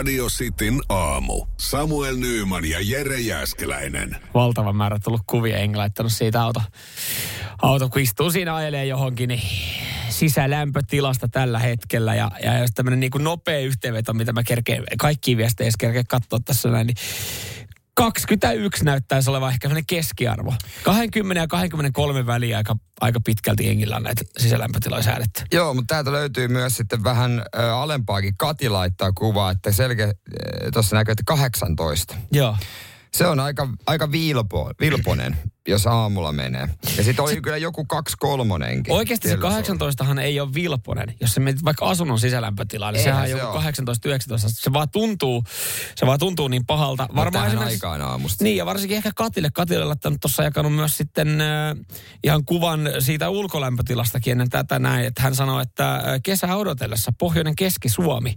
Radio Cityn aamu. Samuel Nyyman ja Jere Jäskeläinen. valtava määrä tullut kuvia, enkä laittanut siitä auto, auto kun istuu siinä ajelee johonkin, niin sisälämpötilasta tällä hetkellä. Ja, ja jos tämmöinen niin nopea yhteenveto, mitä mä kerkeen, kaikki viestejä kerkeen katsoa tässä näin, niin 21 näyttäisi olevan ehkä sellainen keskiarvo. 20 ja 23 väliä aika, aika pitkälti jengillä on näitä sisälämpötiloja säädetty. Joo, mutta täältä löytyy myös sitten vähän ö, alempaakin. Kati laittaa kuvaa, että selkeä, tuossa näkyy, että 18. Joo. Se on aika, aika vilpo, vilponen, jos aamulla menee. Ja sitten oli kyllä joku kaksi kolmonenkin. Oikeasti se Kello 18han ei ole vilponen. Jos se menit vaikka asunnon sisälämpötilaan, niin sehän on se joku oo. 18-19. Se vaan tuntuu, se vaan tuntuu niin pahalta. Varmaan tähän esimerkiksi- aikaan aamusta. Niin, ja varsinkin ehkä Katille. Katille laittanut tuossa jakanut myös sitten äh, ihan kuvan siitä ulkolämpötilastakin ennen tätä näin, että hän sanoi, että äh, kesä odotellessa pohjoinen Keski-Suomi.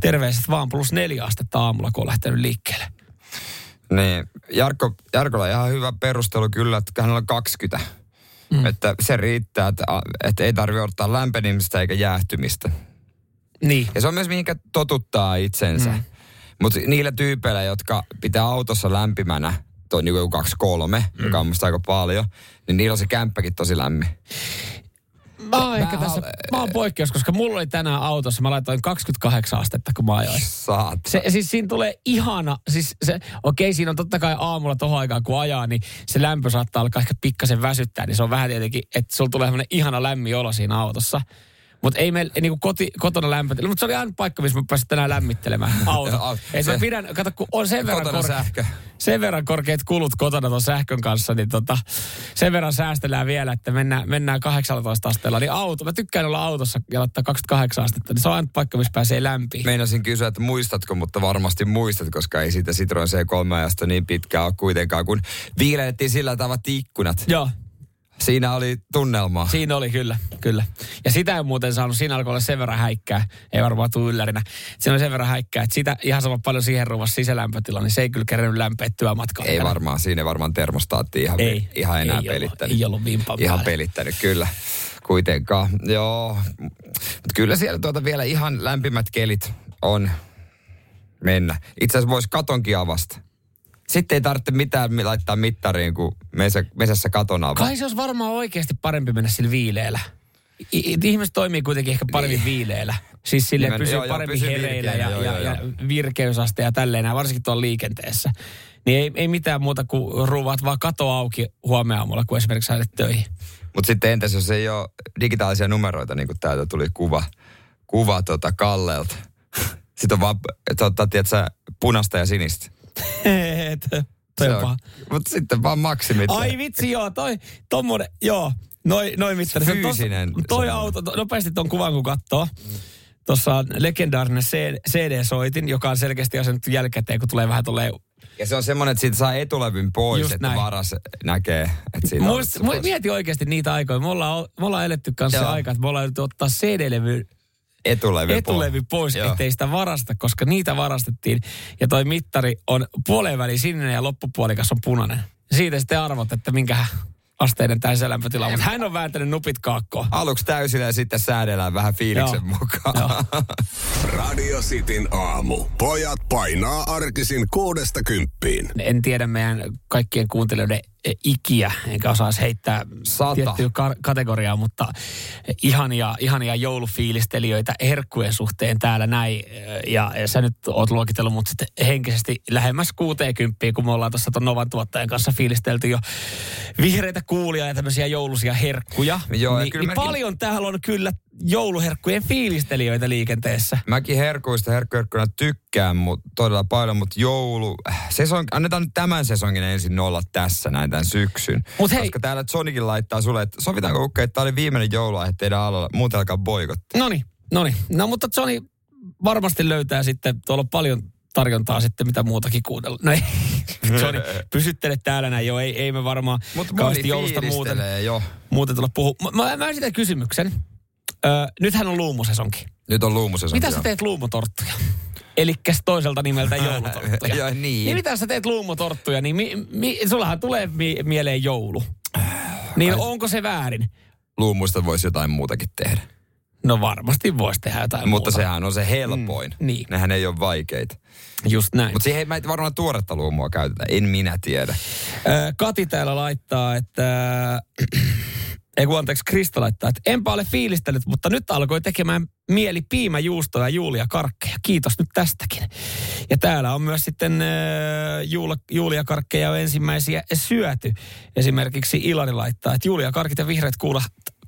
Terveiset vaan plus neljä astetta aamulla, kun on lähtenyt liikkeelle. Niin, Jarkko, Jarkolla on ihan hyvä perustelu kyllä, että hänellä on 20. Mm. Että se riittää, että, että ei tarvitse odottaa lämpenemistä eikä jäähtymistä. Niin. Ja se on myös mihinkä totuttaa itsensä. Mm. Mutta niillä tyypeillä, jotka pitää autossa lämpimänä, toi niin joku 2-3, mm. joka on musta aika paljon, niin niillä on se kämppäkin tosi lämmin. Mä oon ehkä tässä, mä oon poikkeus, koska mulla oli tänään autossa, mä laitoin 28 astetta, kun mä ajoin. Saat. Se, siis siinä tulee ihana, siis se, okei siinä on totta kai aamulla tohon aikaan kun ajaa, niin se lämpö saattaa alkaa ehkä pikkasen väsyttää, niin se on vähän tietenkin, että sulla tulee ihana lämmin olo siinä autossa. Mutta ei meillä niinku koti, kotona lämpötila. Mutta se oli aina paikka, missä mä pääsin tänään lämmittelemään auto. Ei se- pidän, kato kun on sen verran, Kotona sähkö. sen verran korkeat kulut kotona tuon sähkön kanssa, niin tota, sen verran säästellään vielä, että mennään, mennään 18 asteella. Niin auto, mä tykkään olla autossa ja laittaa 28 astetta, niin se on aina paikka, missä pääsee lämpiin. Meinasin kysyä, että muistatko, mutta varmasti muistat, koska ei siitä Citroen C3 ajasta niin pitkään ole kuitenkaan, kun viiletettiin sillä tavalla ikkunat. Joo, Siinä oli tunnelmaa. Siinä oli kyllä, kyllä. Ja sitä ei muuten saanut, siinä alkoi olla sen verran häikkää, ei varmaan tule yllärinä. Siinä oli sen verran häikkää, että sitä ihan sama paljon siihen ruvassa sisälämpötila, niin se ei kyllä kerännyt lämpeä työmatkalla. Ei varmaan, siinä ei varmaan termostaatti ihan, Ei, ihan enää ei ollut- pelittänyt. ei ollut vimpan Ihan päällä. pelittänyt, kyllä. Kuitenkaan, joo. Mutta kyllä siellä tuota vielä ihan lämpimät kelit on mennä. Itse asiassa voisi katonkin avasta. Sitten ei tarvitse mitään mi- laittaa mittariin, kun mesä, mesässä katon avaa. Kai se olisi varmaan oikeasti parempi mennä sillä viileellä. I- ihmiset toimii kuitenkin ehkä paremmin niin. viileellä. Siis sille Nimen- pysyy joo, joo, paremmin pysyy hereillä virkeänä, ja, joo, ja, joo, ja, joo. virkeysaste ja tälleen, varsinkin tuolla liikenteessä. Niin ei, ei mitään muuta kuin ruuvat vaan kato auki huomenaamulla, kun esimerkiksi lähdet töihin. Mutta sitten entäs jos ei ole digitaalisia numeroita, niin kuin täältä tuli kuva, kuva tota Kallelta. Sitten on vaan, tota, tiedätkö, punasta ja sinistä. Et, toi on paha. Mutta sitten vaan maksimit. Ai vitsi, joo, toi, tommonen, joo. Noi, noi mittari. Fyysinen Toi semmoinen. auto, to, nopeasti ton kuvan kun katsoo. Tuossa on legendaarinen CD-soitin, joka on selkeästi asennettu jälkikäteen, kun tulee vähän tolleen... Ja se on semmoinen, että siitä saa etulevyn pois, Just että näin. varas näkee, että siitä Muist, on. mu, mieti oikeasti niitä aikoja. Me ollaan, me ollaan eletty kanssa Joo. aika, että me ollaan yritetty ottaa CD-levy etulevy, etulevy pois, Joo. ettei sitä varasta, koska niitä varastettiin. Ja toi mittari on puoleen väliin sininen ja loppupuolikas on punainen. Siitä sitten arvot, että minkä asteinen tämä sisälämpötila. Mutta hän on vääntänyt nupit kaakkoon. Aluksi täysillä ja sitten säädellään vähän fiiliksen Joo. mukaan. Joo. Radio Cityn aamu. Pojat painaa arkisin kuudesta kymppiin. En tiedä meidän kaikkien kuuntelijoiden ikiä, enkä osaisi heittää Sata. tiettyä ka- kategoriaa, mutta ihania, ihania joulufiilistelijöitä herkkujen suhteen täällä näin. Ja, ja sä nyt oot luokitellut mut sitten henkisesti lähemmäs 60, kun me ollaan tuossa ton Novan tuottajan kanssa fiilistelty jo vihreitä kuulia ja tämmöisiä joulusia herkkuja. Joo, niin, kyllä niin mäkin- paljon täällä on kyllä jouluherkkujen fiilistelijöitä liikenteessä. Mäkin herkuista herkkuherkkuna tykkään mut, todella paljon, mutta joulu... Sesong, annetaan nyt tämän sesongin ensin olla tässä näin tämän syksyn. Mut hei- Koska täällä Sonikin laittaa sulle, että sovitaanko Ukke, että tämä oli viimeinen jouluaihe teidän alalla, muuten alkaa boikotti. Noni, noni. No mutta Johnny, varmasti löytää sitten, tuolla on paljon tarjontaa sitten mitä muutakin kuunnella. No ei, Johnny, pysyttele täällä näin jo, ei, ei me varmaan kauheasti joulusta muuten, jo. muuten tulla puhu. Mä, mä, mä esitän kysymyksen. Ö, nythän on luumusesonki. Nyt on luumusesonki. Mitä sä teet luumutorttuja? Elikkäs toiselta nimeltä joulutorttuja. Joo, niin. niin mitä sä teet luumutorttuja, niin mi, mi, sullahan tulee mi, mieleen joulu. Niin onko se väärin? Luumuista voisi jotain muutakin tehdä. No varmasti voisi tehdä jotain Mutta muuta. sehän on se helpoin. Mm, niin. Nehän ei ole vaikeita. Just näin. Mutta siihen ei varmaan tuoretta luumua käytetä. En minä tiedä. Ö, Kati täällä laittaa, että... Ei kun anteeksi, Krista laittaa, että enpä ole fiilistellyt, mutta nyt alkoi tekemään mieli piimäjuustoa ja Julia Karkkeja. Kiitos nyt tästäkin. Ja täällä on myös sitten äh, Julia Karkkeja on ensimmäisiä syöty. Esimerkiksi Ilari laittaa, että Julia Karkit ja vihreät kuula,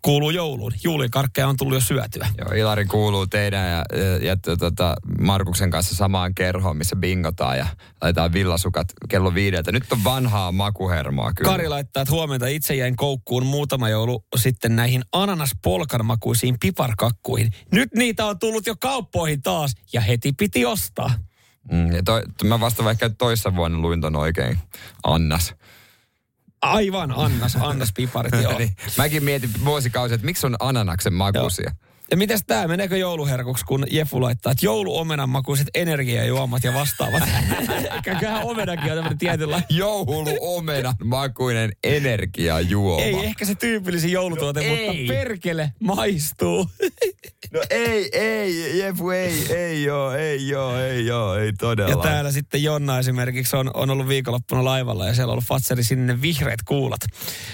kuuluu jouluun. Julia Karkkeja on tullut jo syötyä. Joo, Ilari kuuluu teidän ja, ja, ja tota, Markuksen kanssa samaan kerhoon, missä bingotaan ja laitetaan villasukat kello viideltä. Nyt on vanhaa makuhermoa kyllä. Kari laittaa, että huomenta itse jäin koukkuun muutama joulu sitten näihin ananas-polkanmakuisiin piparkakkuihin. Nyt niitä on tullut jo kauppoihin taas ja heti piti ostaa. Mm, ja toi, mä vasta vaikka toissa vuonna luin ton oikein. Annas. Aivan, annas, annas piparit, joo. niin, mäkin mietin vuosikausia, että miksi on ananaksen makuisia. Ja mites tää, meneekö jouluherkuksi, kun Jefu laittaa, että jouluomenan makuiset energiajuomat ja vastaavat. Kyllähän omenakin on tämmöinen tietynlainen. Jouluomenan makuinen energiajuoma. Ei ehkä se tyypillisin joulutuote, No ei. mutta perkele, maistuu. No ei, ei, Jefu, ei, ei joo, ei joo, ei joo, ei todella. Ja täällä sitten Jonna esimerkiksi on, on ollut viikonloppuna laivalla ja siellä on ollut Fatseri sinne vihreät kuulat.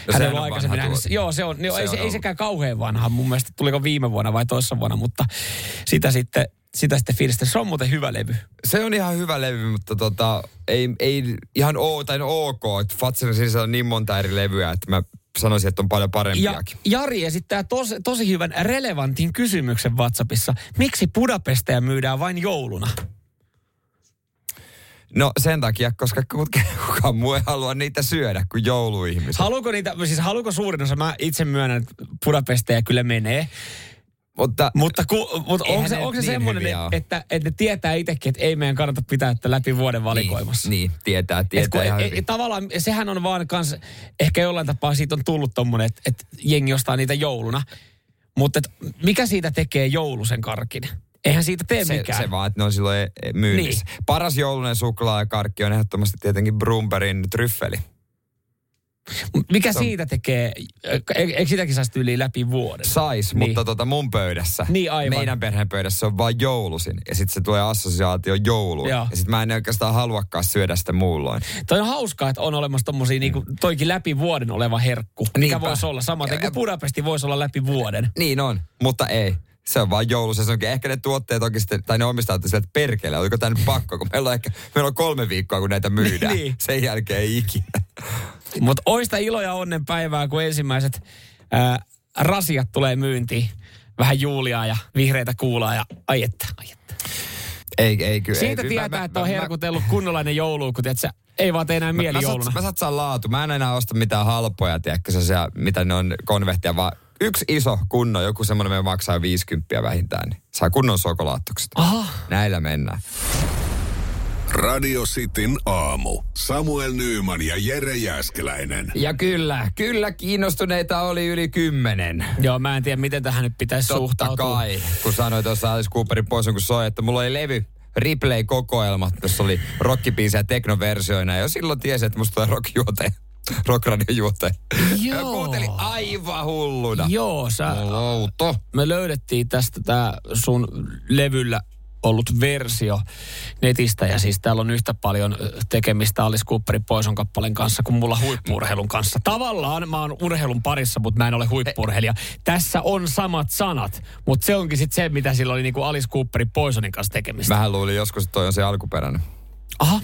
No ei ollut on aikaisemmin nähnyt. Joo, se on, niin, Se ei, on se, ei sekään kauhean vanha. Mun mielestä tuliko viime vuonna vai toissa vuonna, mutta sitä sitten, sitä sitten fiilistä. Se on muuten hyvä levy. Se on ihan hyvä levy, mutta tota, ei, ei ihan o, tai no ok, että Fatserin sisällä on niin monta eri levyä, että mä sanoisin, että on paljon Ja parempiakin. Jari esittää tos, tosi hyvän relevantin kysymyksen WhatsAppissa. Miksi Budapesteja myydään vain jouluna? No sen takia, koska kukaan, kukaan muu ei halua niitä syödä kuin jouluihmiset. Haluuko niitä, siis haluuko suurin osa, mä itse myönnän, että Budapesteja kyllä menee. Mutta Mutta, ku, mutta onko se, onko se niin semmoinen, ole. että, että ne tietää itsekin, että ei meidän kannata pitää että läpi vuoden valikoimassa? Niin, niin tietää, Et tietää kun, ihan e, e, tavallaan sehän on vaan kans, ehkä jollain tapaa siitä on tullut tommonen, että, että jengi ostaa niitä jouluna. Mutta mikä siitä tekee joulusen karkin? Eihän siitä tee se, mikään. se vaan, että ne on silloin e- e- myynnissä. Niin. Paras joulunen suklaa ja karkki on ehdottomasti tietenkin Brumberin tryffeli. Mikä Se on- siitä tekee, e- eikö sitäkin saisi tyyliin läpi vuoden? Sais, Niin. mutta tota mun pöydässä, Niin, aivan. meidän perheen pöydässä se on vaan joulusin. Ja sitten se tulee assosiaatio jouluun. Joo. Ja sitten mä en oikeastaan haluakaan syödä sitä muulloin. Toi on hauskaa, että on olemassa tommosia niinku, toikin läpi vuoden oleva herkku. Mikä Niinpä. voisi olla samaten Ja- kuin Budapesti voisi olla läpi vuoden. Niin on, mutta ei. Se on vaan joulusesonkin. Ehkä ne tuotteet onkin sitten, tai ne omistajat sieltä, että perkele, oliko tämä nyt pakko, kun meillä on ehkä, meillä on kolme viikkoa, kun näitä myydään. Niin. Sen jälkeen ei ikinä. Mutta oista ilo ja onnen päivää, kun ensimmäiset ää, rasiat tulee myyntiin. Vähän Juliaa ja vihreitä kuulaa ja ai että, ai että. Ei, ei kyllä. Siitä ei, tietää, että on herkutellut kunnollainen joulu, kun tiedät, sä, ei vaan tee enää mieli mä, jouluna. sat, mä satsaan laatu. Mä en enää osta mitään halpoja, tiedätkö, sellaisia, mitä ne on konvehtia, vaan yksi iso kunnon, joku semmoinen, me maksaa 50 vähintään, niin saa kunnon sokolaattukset. Aha. Näillä mennään. Radio Cityn aamu. Samuel Nyyman ja Jere Jäskeläinen. Ja kyllä, kyllä kiinnostuneita oli yli kymmenen. Joo, mä en tiedä, miten tähän nyt pitäisi Totta suhtautua. kai, kun sanoit tuossa Alice Cooperin pois, kun soi, että mulla oli levy, replay-kokoelma, jossa oli rockibiisejä teknoversioina. Ja jo silloin tiesi, että musta tulee rockjuote, rockradio-juote. Joo. kuuntelin aivan hulluna. Joo, sä, Louto. me löydettiin tästä tää sun levyllä ollut versio netistä ja siis täällä on yhtä paljon tekemistä Alice Cooperin Poison kappaleen kanssa kuin mulla huippuurheilun kanssa. Tavallaan mä oon urheilun parissa, mutta mä en ole huippurheilija. Tässä on samat sanat, mutta se onkin sitten se, mitä sillä oli niinku Alice Cooperin Poisonin kanssa tekemistä. Mähän luulin joskus, että toi on se alkuperäinen. Aha,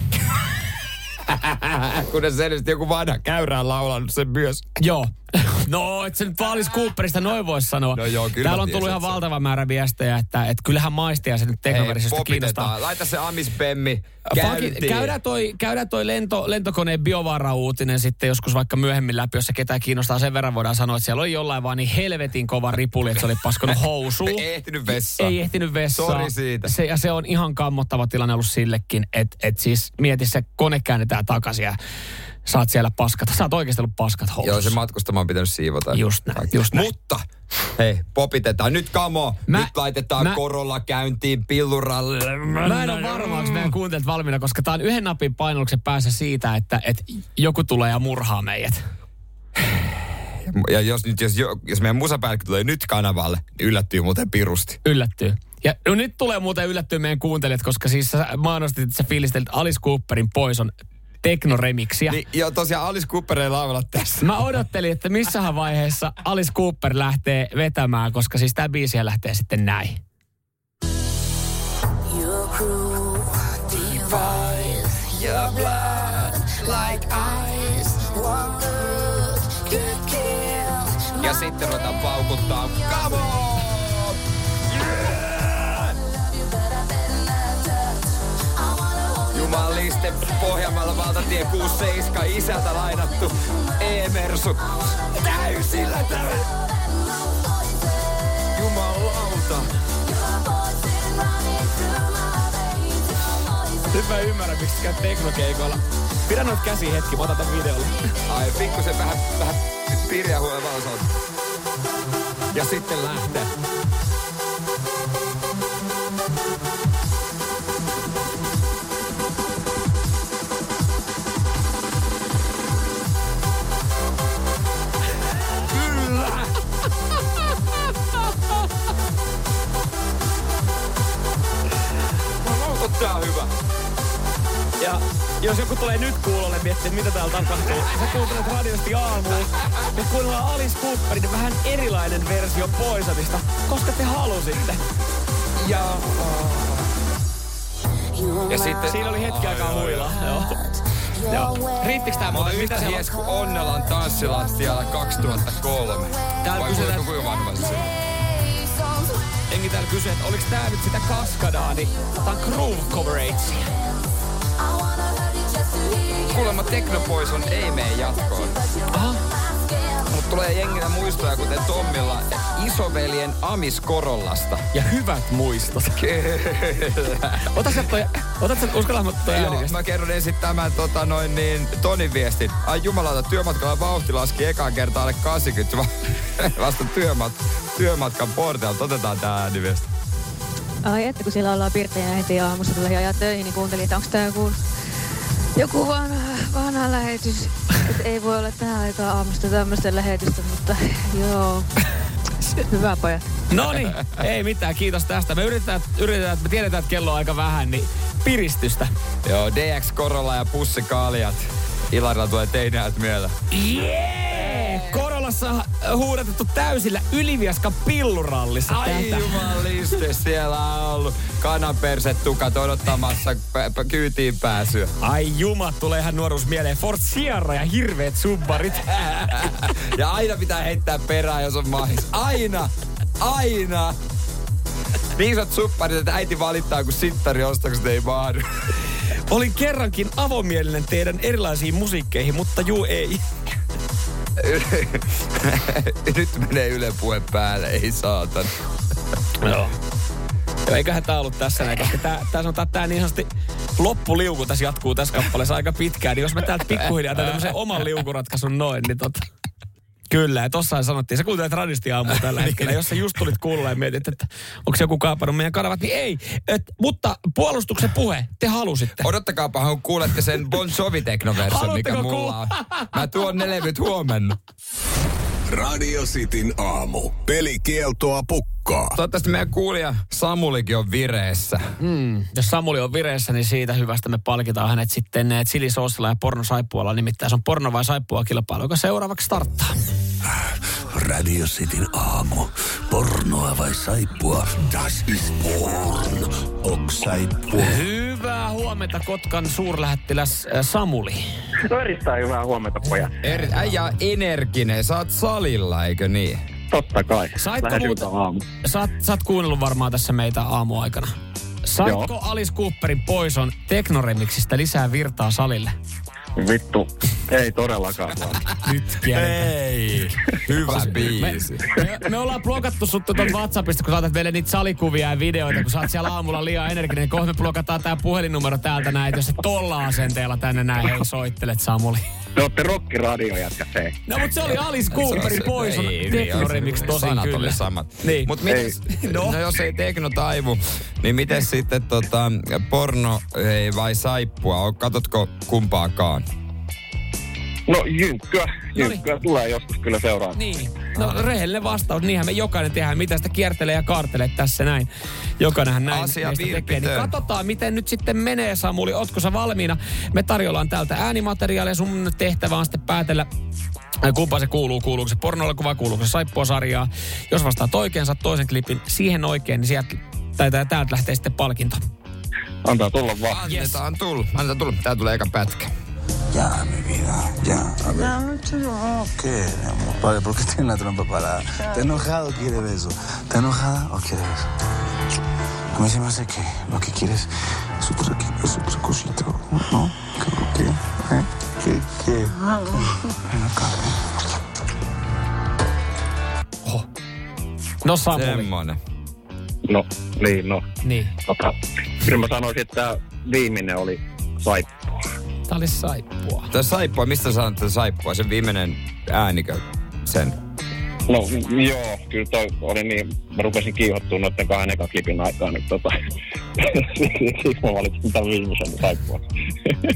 Kunnes selvästi joku vanha käyrä on laulanut sen myös. joo. No, et se nyt vaan Alice Cooperista noin voisi sanoa. No joo, kyllä Täällä on tullut ihan valtava määrä viestejä, että, että kyllähän maistia se nyt teknoversiosta kiinnostaa. Laita se Amis Bemmi Fucking, käyntiin. käydään toi, käydään toi lento, lentokoneen biovara-uutinen sitten joskus vaikka myöhemmin läpi, jos se ketään kiinnostaa. Sen verran voidaan sanoa, että siellä oli jollain vaan niin helvetin kova ripuli, että se oli paskonut housuun. Ei ehtinyt vessaan. Ei ehtinyt vessaan. Sori siitä. Se, ja se on ihan kammottava tilanne ollut sillekin, että et siis mieti se kone käännetään takaisin ja saat siellä paskat. Sä oot oikeasti ollut paskat housussa. Joo, se matkustama on pitänyt siivota. Just näin, Kaikki. just näin. Mutta, hei, popitetaan. Nyt kamo. Mä- Nyt laitetaan mä- korolla käyntiin pilluralle. Mä en ole varma, onko meidän kuuntelijat valmiina, koska tää on yhden napin painalluksen päässä siitä, että, että joku tulee ja murhaa meidät. Ja jos, nyt, jos, jo- jos meidän musapäällikkö tulee nyt kanavalle, niin yllättyy muuten pirusti. Yllättyy. Ja no nyt tulee muuten yllättyä meidän kuuntelijat, koska siis sä mainostit, että sä fiilistelit Alice Cooperin Poison teknoremiksiä. Niin, joo, tosiaan Alice Cooper ei laavalla tässä. Mä odottelin, että missähän vaiheessa Alice Cooper lähtee vetämään, koska siis tää biisiä lähtee sitten näin. Your crew devours your blood like ice. One look could kill. Ja sitten ruvetaan paukuttaa. Come on! Jumaliste Pohjanmaalla valtatie 67 isältä lainattu E-Mersu. Täysillä tämä! Jumalauta! Nyt mä ymmärrän, miksi käy teknokeikoilla. Pidä noit käsi hetki, mä otan tän videolle. Ai pikkusen vähän, vähän pirjaa huolen valsalta. Ja sitten lähtee. Tää hyvä? Ja jos joku tulee nyt kuulolle miettiä, mitä täällä tapahtuu. Sä kuuntelet radiosti aamuun. Me kuunnellaan Alice Cooperin vähän erilainen versio Poisonista, koska te halusitte. Ja, ja sitten... Siinä oli hetki aikaa huilaa. Joo. Joo. Riittikö tää muuten? yhtä siellä mies kuin Onnelan tanssilattialla 2003. Täällä Vai kysytään- kuinka kuinka Enkin täällä kysyy, että oliks tää nyt sitä kaskadaa, niin tää on Groove Coverage. Kuulemma Technopois on ei mene jatkoon. Aha. Mut tulee jenginä muistoja, kuten Tommilla, isoveljen Amis Korollasta. Ja hyvät muistot. Kyllä. Ota sä toi, otat sä uskallaan toi Joo, mä kerron ensin tämän tota, noin niin, Tonin viestin. Ai jumalauta, työmatkalla vauhti laski ekaan kertaa alle 80 va- vasta työmat, työmatkan porteilta. Otetaan tää ääniviesti. Ai että kun siellä ollaan pirttejä heti aamusta tulee ajaa töihin, niin kuuntelin, että onko tämä joku, joku vanha, vanha lähetys. Että ei voi olla tähän aikaan aamusta tämmöistä lähetystä, mutta joo. Hyvä pojat. No niin, ei mitään, kiitos tästä. Me yritetään, yritetään, että me tiedetään, että kello on aika vähän, niin piristystä. Joo, DX Korolla ja Pussi Kaljat. Ilarilla tulee teiniäät mieleen. Jee! Korolassa on huudatettu täysillä Yliviaskan pillurallissa Ai jumaliste, siellä on ollut kananpersetukat odottamassa p- p- kyytiin pääsyä. Ai jumat, tulee ihan nuoruus mieleen. Ford Sierra ja hirveet subbarit. Ja aina pitää heittää perään, jos on mahis. Aina! Aina! Niin isot supparit, että äiti valittaa, kun sittari ostokset ei mahdu. Olin kerrankin avomielinen teidän erilaisiin musiikkeihin, mutta juu ei. Nyt menee Yle puhe päälle, ei saatan. Joo. Joo, eiköhän tää ollut tässä näin, koska tää sanotaan, tää niin sanotusti loppuliuku tässä jatkuu tässä kappaleessa aika pitkään. Niin jos mä täältä pikkuhiljaa tämmöisen oman liukuratkaisun noin, niin tota... Kyllä, ja tossahan sanottiin, sä kuuntelet radisti aamu tällä hetkellä. Jos sä just tulit kuulla ja mietit, että onko joku kaapannut meidän kanavat, niin ei. Et, mutta puolustuksen puhe, te halusitte. Odottakaapa, kun kuulette sen Bon Jovi teknoversion, mikä mulla on. Mä tuon ne levyt huomenna. Radio Cityn aamu. Pelikieltoa pukkaa. Toivottavasti meidän kuulija Samulikin on vireessä. Mm, jos Samuli on vireessä, niin siitä hyvästä me palkitaan hänet sitten eh, chilisoosilla ja pornosaippualla. Nimittäin se on porno vai saippua kilpailu, joka seuraavaksi starttaa. Radio Cityn aamu. Pornoa vai saippua? Das ist porn. Ok saippua. Hyvää huomenta Kotkan suurlähettiläs eh, Samuli. No erittäin hyvää huomenta, pojat. Eri, äijä energinen, sä oot salilla, eikö niin? Totta kai. Saitko muuta- aamu. Sä oot, sä oot kuunnellut varmaan tässä meitä aamuaikana. Saitko Joo. Alice Cooperin Poison teknoremiksistä lisää virtaa salille? Vittu, ei todellakaan vaan. Nyt. Ei, hyvä biisi. Me, me ollaan blokattu sut tuolta WhatsAppista, kun saatat meille niitä salikuvia ja videoita, kun sä oot siellä aamulla liian energinen. Kohta me blokataan tää puhelinnumero täältä näin, jos sä tolla asenteella tänne näin, hei soittelet Samuli. Te ootte rockiradio jätkät, hei. No mut se oli Alice Cooperin Poison Ei, niin, tosin sanat kyllä. oli samat. Niin. Mut mites, no. no. jos ei tekno taivu, niin miten sitten tota, porno ei, vai saippua? Katotko kumpaakaan? No jynkkyä, jynkkyä tulee joskus kyllä seuraamaan. Niin. No rehellinen vastaus, niinhän me jokainen tehdään, mitä sitä kiertelee ja kaartelee tässä näin. Jokainenhan näin Asia tekee. Niin katsotaan, miten nyt sitten menee Samuli. Ootko sä valmiina? Me tarjollaan täältä äänimateriaalia. Sun tehtävä on sitten päätellä, äh, kumpaan se kuuluu. Kuuluuko se pornoelokuva, kuuluuko se saippua sarjaa. Jos vastaat oikein, saat toisen klipin siihen oikein, niin sieltä, tai, täältä lähtee sitten palkinto. Antaa tulla vaan. Annetaan tulla. Annetaan tulla. Tää tulee eka pätkä. Ya, mi vida, ya. A ver. Ya, no, ¿qué, mi amor? Vale, ¿por qué tienes la trompa parada? ¿Está enojado o quiere beso? ¿Está enojada o quiere beso? A mí se me hace que lo que quieres es otra, es otra cosita, ¿no? ¿Qué? ¿Qué? ¿Eh? ¿Qué? ¿Qué? Ven acá. No. Semmonen. No, niin, no. Niin. Tota, kyllä mä sanoisin, että viimeinen oli saippua. Tää oli saippua. Tää saippua, mistä sä sanot, että saippua? Sen viimeinen äänikö sen? No m- joo, kyllä toi oli niin, mä rupesin kiihottua noiden kahden ekan klipin aikaan, niin tota, siksi mä valitsin tämän viimeisen saippua.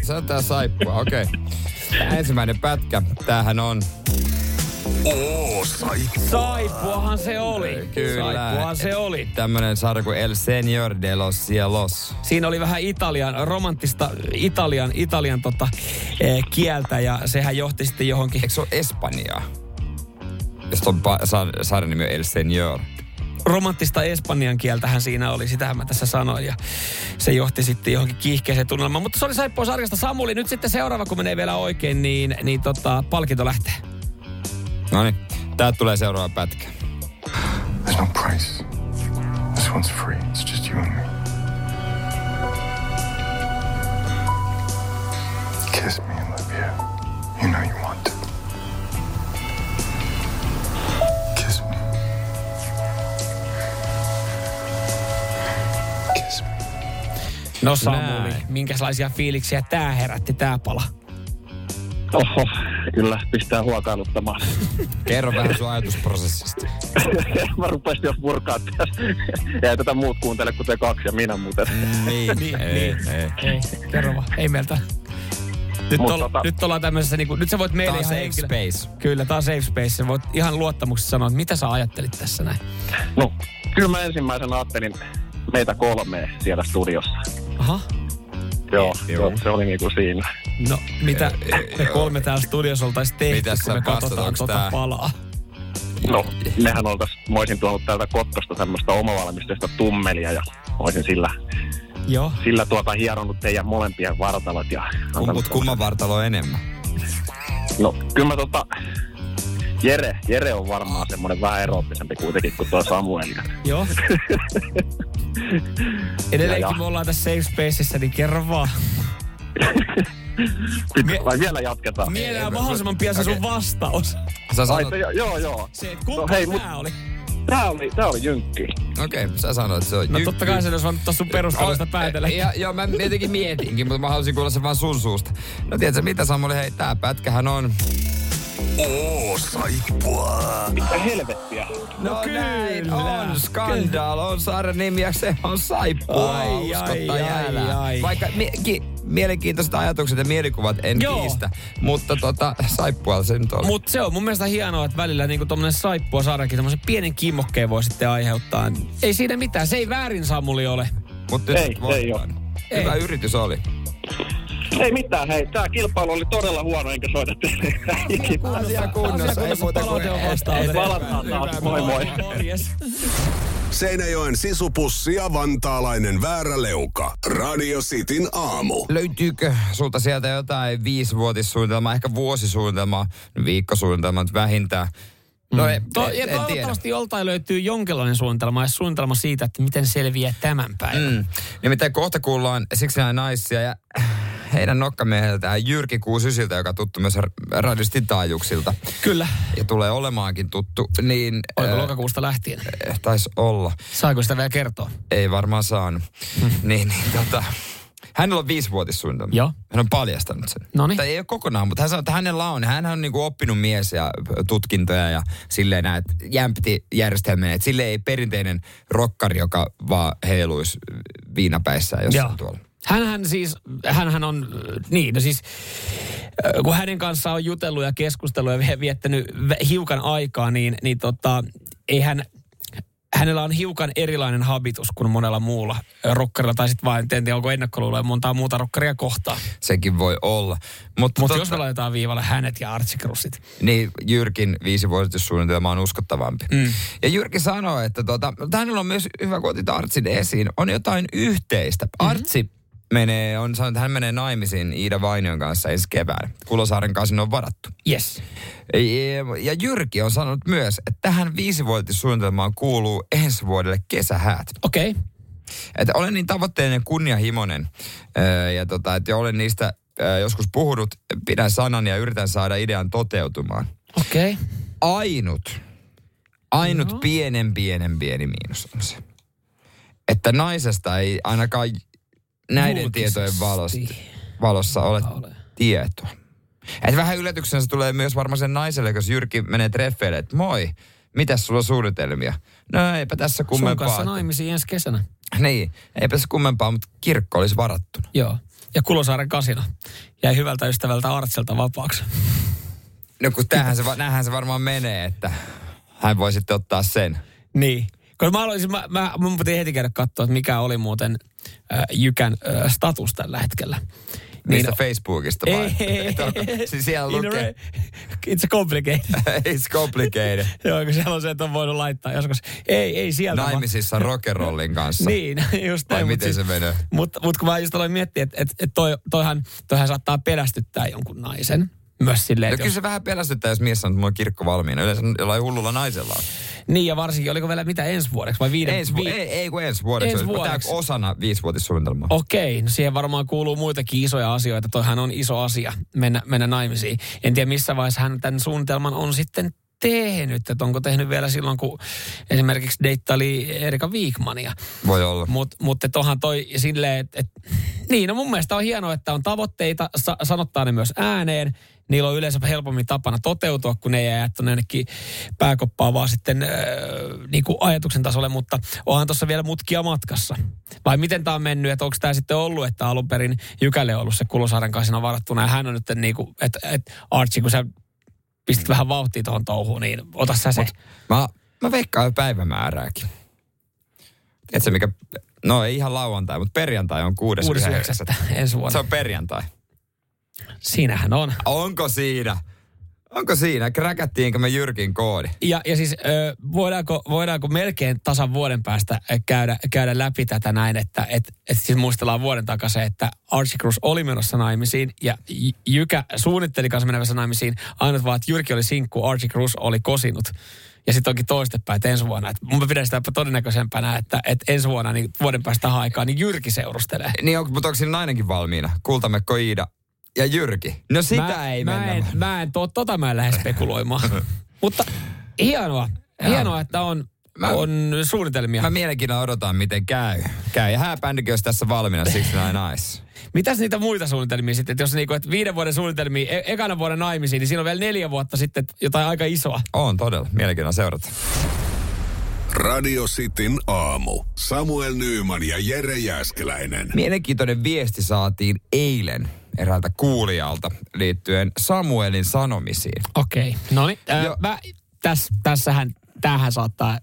Se on tää saippua, okei. Okay. Ensimmäinen pätkä, tämähän on Oo, saippua. Saippuahan se oli. Kyllä. Saippuahan se oli. tämmönen sarja kuin El Señor de los Cielos. Siinä oli vähän Italian, romanttista Italian, Italian tota, eh, kieltä ja sehän johti sitten johonkin Eikö se ole Espanjaa? Jos ton pa- sa- sarjan nimi on El Señor. romanttista espanjan kieltähän siinä oli, sitähän mä tässä sanoin. Ja se johti sitten johonkin kiihkeeseen tunnelmaan. Mutta se oli Saippua sarjasta Samuli. Nyt sitten seuraava, kun menee vielä oikein, niin, niin tota, palkinto lähtee. No niin, tää tulee seuraava pätkä. There's no price. This one's free. It's just you and me. Kiss me, Olivia. You know you want to. Kiss me. Kiss me. No Samuli, Näin. minkälaisia fiiliksiä tää herätti tää pala? Oho, kyllä pistää huokailuttamaan. Kerro vähän sun ajatusprosessista. mä rupesin jo purkaa tässä. Ja ei tätä muut kuuntele kuin te kaksi ja minä muuten. Niin, Niin, ei, niin. ei. Ei, kerro vaan. Ei meiltä. Nyt, Mut olla, tota- nyt ollaan tämmöisessä, niin kuin, nyt sä voit meille ihan safe henkilö- space. Kyllä, tää on safe space. Sä voit ihan luottamuksessa sanoa, että mitä sä ajattelit tässä näin. No, kyllä mä ensimmäisenä ajattelin meitä kolmea siellä studiossa. Aha. Joo, Joo. se, oli niinku siinä. No, mitä me kolme täällä studiossa oltaisiin tehty, Mitäs kun me katsotaan tota tää- palaa? No, mehän oltais, mä olisin tuonut täältä Kotkosta semmoista omavalmisteista tummelia ja olisin sillä, Joo. sillä tuota hieronut teidän molempien vartalot. Ja Kum, mut kumman vartalo enemmän? No, kyllä mä tota, Jere, Jere on varmaan semmoinen vähän eroottisempi kuitenkin kuin tuo Samuel. Joo. Edelleenkin Ja, ja. me ollaan tässä safe spaceissa, niin kerro vaan. Pitää, vai vielä jatketaan? Mielellään mahdollisimman pian se sun vastaus. Sä Ai, sanot, se, joo, joo. Se, No kumpa hei, no, mut tää oli? tää oli, tää oli jynkky. okei, okay, sä sanoit, että se on No jyk- totta kai sen olisi voinut sun perusteluista päätellä. Ja, joo, mä jotenkin mietinkin, mutta mä halusin kuulla sen vaan sun suusta. No tiedätkö mitä Samuli, hei tää pätkähän on... Oo, saippua. Mitä helvettiä? No, näin on, Skandal on sarjan nimi ja se on saippua, Ai, uskotta ai, ai, ai. Vaikka mi- ki- mielenkiintoiset ajatukset ja mielikuvat en Joo. kiistä, mutta tota, saippua se nyt oli. Mutta se on mun mielestä hienoa, että välillä niinku tommonen saippua sarjakin tommosen pienen kimmokkeen voi sitten aiheuttaa. Ei siinä mitään, se ei väärin Samuli ole. Mut nyt Ei, ei voittanut. Hyvä Ei. yritys oli. Ei mitään, hei, tää kilpailu oli todella huono, enkä soita teille. Asia kunnossa, ei muuta kuin... vastaan. Palataan taas, moi moi. Morjes. Seinäjoen sisupussi ja vantaalainen vääräleuka. Radio Cityn aamu. Löytyykö sulta sieltä jotain viisivuotissuunnitelmaa, ehkä vuosisuunnitelmaa, viikkosuunnitelmaa nyt vähintään? No en, To, en, ja en tiedä. toivottavasti joltain löytyy jonkinlainen suunnitelma ja suunnitelma siitä, että miten selviää tämän päivän. Mm. Nimittäin kohta kuullaan siksi näin naisia ja heidän nokkamieheltään Jyrki Kuusysiltä, joka on tuttu myös radistin taajuuksilta. Kyllä. Ja tulee olemaankin tuttu, niin... Oliko äh, lokakuusta lähtien? eh, Taisi olla. Saako sitä vielä kertoa? Ei varmaan saanut. niin, niin tota, hänellä on viisivuotissuunnitelma. Joo. Hän on paljastanut sen. Noniin. Tai ei ole kokonaan, mutta hän sanoo, että hänellä on. Hän on niinku oppinut mies ja tutkintoja ja silleen näet jämpti järjestelmä. Että sille ei perinteinen rokkari, joka vaan heiluisi viinapäissään jossain Joo. tuolla. Hänhän siis, hänhän on, niin, no siis, äh, kun hänen kanssaan on jutellut ja keskustellut ja vie- viettänyt hiukan aikaa, niin, niin tota, ei hän, hänellä on hiukan erilainen habitus kuin monella muulla äh, rokkarilla, tai sitten vaan, en tiedä, onko ennakkoluuloja montaa muuta rokkaria kohtaan. Sekin voi olla. Mutta Mutta tota, jos me laitetaan viivalle hänet ja Artsikrussit. niin Jyrkin viisivuotissuunnitelma on uskottavampi. Mm. Ja Jyrki sanoi, että tota, hänellä on myös hyvä, kun otit Artsin esiin, on jotain yhteistä. Mhm. Artsi menee, on sanonut, että hän menee naimisiin Iida Vainion kanssa ensi kevään. Kulosaaren kasino on varattu. Yes. Ja Jyrki on sanonut myös, että tähän viisivuotissuunnitelmaan kuuluu ensi vuodelle kesähäät. Okei. Okay. Että olen niin tavoitteellinen kunnianhimoinen öö, ja tota, että olen niistä öö, joskus puhunut, pidän sanan ja yritän saada idean toteutumaan. Okei. Okay. Ainut, ainut No. pienen pienen pieni miinus on se, että naisesta ei ainakaan näiden Julkisesti. tietojen valosta, valossa ole Ole. tietoa. Et vähän yllätyksenä se tulee myös varmaan sen naiselle, jos Jyrki menee treffeille, että moi, mitäs sulla on suunnitelmia? No eipä tässä Sun kummempaa. kanssa naimisiin ensi kesänä. Niin, eipä se kummempaa, mutta kirkko olisi varattuna. Joo. Ja Kulosaaren kasino jäi hyvältä ystävältä Artselta vapaaksi. No kun se, näinhän se varmaan menee, että hän voi sitten ottaa sen. Niin. Koska mä aloisin, mä, mä, mun piti heti käydä katsoa, että mikä oli muuten äh, Jykän äh, status tällä hetkellä. Niistä Facebookista vai? Niin. Ei, Et ole- siis siellä lukee. It's complicated. It's complicated. Joo, kun siellä on se, että on voinut laittaa joskus. Ei, ei sieltä. vaan- Naimisissa rock'n'rollin kanssa. Niin, just Vai näin. mut miten se menee? Mutta mut kun mä just aloin miettiä, että et, et toi, toihan, toihan saattaa pelästyttää jonkun naisen. Myös silleen, No kyllä jos, se vähän pelästyttää, jos mies sanoo, että mulla on kirkko valmiina. Yleensä jollain hullulla naisella on. Niin ja varsinkin, oliko vielä mitä ensi vuodeksi vai viiden? Ensi, vu- vi- ei, ei kun ensi vuodeksi. Ensi Ensi vuodeksi. Tämä osana viisivuotissuunnitelmaa. Okei, no siihen varmaan kuuluu muitakin isoja asioita. Toihan on iso asia mennä, mennä naimisiin. En tiedä missä vaiheessa hän tämän suunnitelman on sitten tehnyt. Että onko tehnyt vielä silloin, kun esimerkiksi deittaili Erika Wigmania. Voi olla. Mutta mut et onhan toi silleen, että et, niin no mun mielestä on hienoa, että on tavoitteita, sa, sanottaa ne myös ääneen. Niillä on yleensä helpommin tapana toteutua, kun ne ei jää tuonne jonnekin pääkoppaan, vaan sitten äh, niin kuin ajatuksen tasolle, mutta onhan tuossa vielä mutkia matkassa. Vai miten tämä on mennyt, että onko tämä sitten ollut, että alun perin Jykälle on ollut se Kulosaaren kasina varattuna, ja hän on nyt niin kuin, että et Archie, kun sä pistit vähän vauhtia tuohon touhuun, niin ota sä se. Mä, mä veikkaan jo päivämäärääkin. Tiedätkö mikä, no ei ihan lauantai, mutta perjantai on 6.9. 6.9. ensi vuonna. Se on perjantai. Siinähän on. Onko siinä? Onko siinä? Kräkättiinkö me Jyrkin koodi? Ja, ja siis ö, voidaanko, voidaanko melkein tasan vuoden päästä käydä, käydä läpi tätä näin, että et, et siis muistellaan vuoden takaisin, että Archie Cruz oli menossa naimisiin ja Jykä suunnitteli kanssa menevässä naimisiin. Ainut vaan, että Jyrki oli sinkku, Archie Cruz oli kosinut. Ja sitten onkin toistepäin, että ensi vuonna. Että mun pidän sitä todennäköisempänä, että, että ensi vuonna, niin vuoden päästä aikaan, niin Jyrki seurustelee. Niin on, mutta onko siinä nainenkin valmiina? Kultamekko Iida ja Jyrki. No sitä mä, ei mä mennä. En, mä en, to, tota mä en lähde spekuloimaan. Mutta hienoa. Hienoa, että on, Mä- on suunnitelmia. Mä mielenkiinnolla odotan, miten käy. käy. Ja hääbändikin olisi tässä valmiina, siksi näin nice. Mitäs niitä muita suunnitelmia sitten? Että jos niinku, että viiden vuoden suunnitelmia, e- ekana vuoden naimisiin, niin siinä on vielä neljä vuotta sitten jotain aika isoa. On todella. Mielenkiinnolla seurata. Radio Cityn aamu. Samuel Nyyman ja Jere Jäskeläinen. Mielenkiintoinen viesti saatiin eilen eräältä kuulijalta liittyen Samuelin sanomisiin. Okei. Okay. No niin. Mä, täs, tässähän, tämähän saattaa,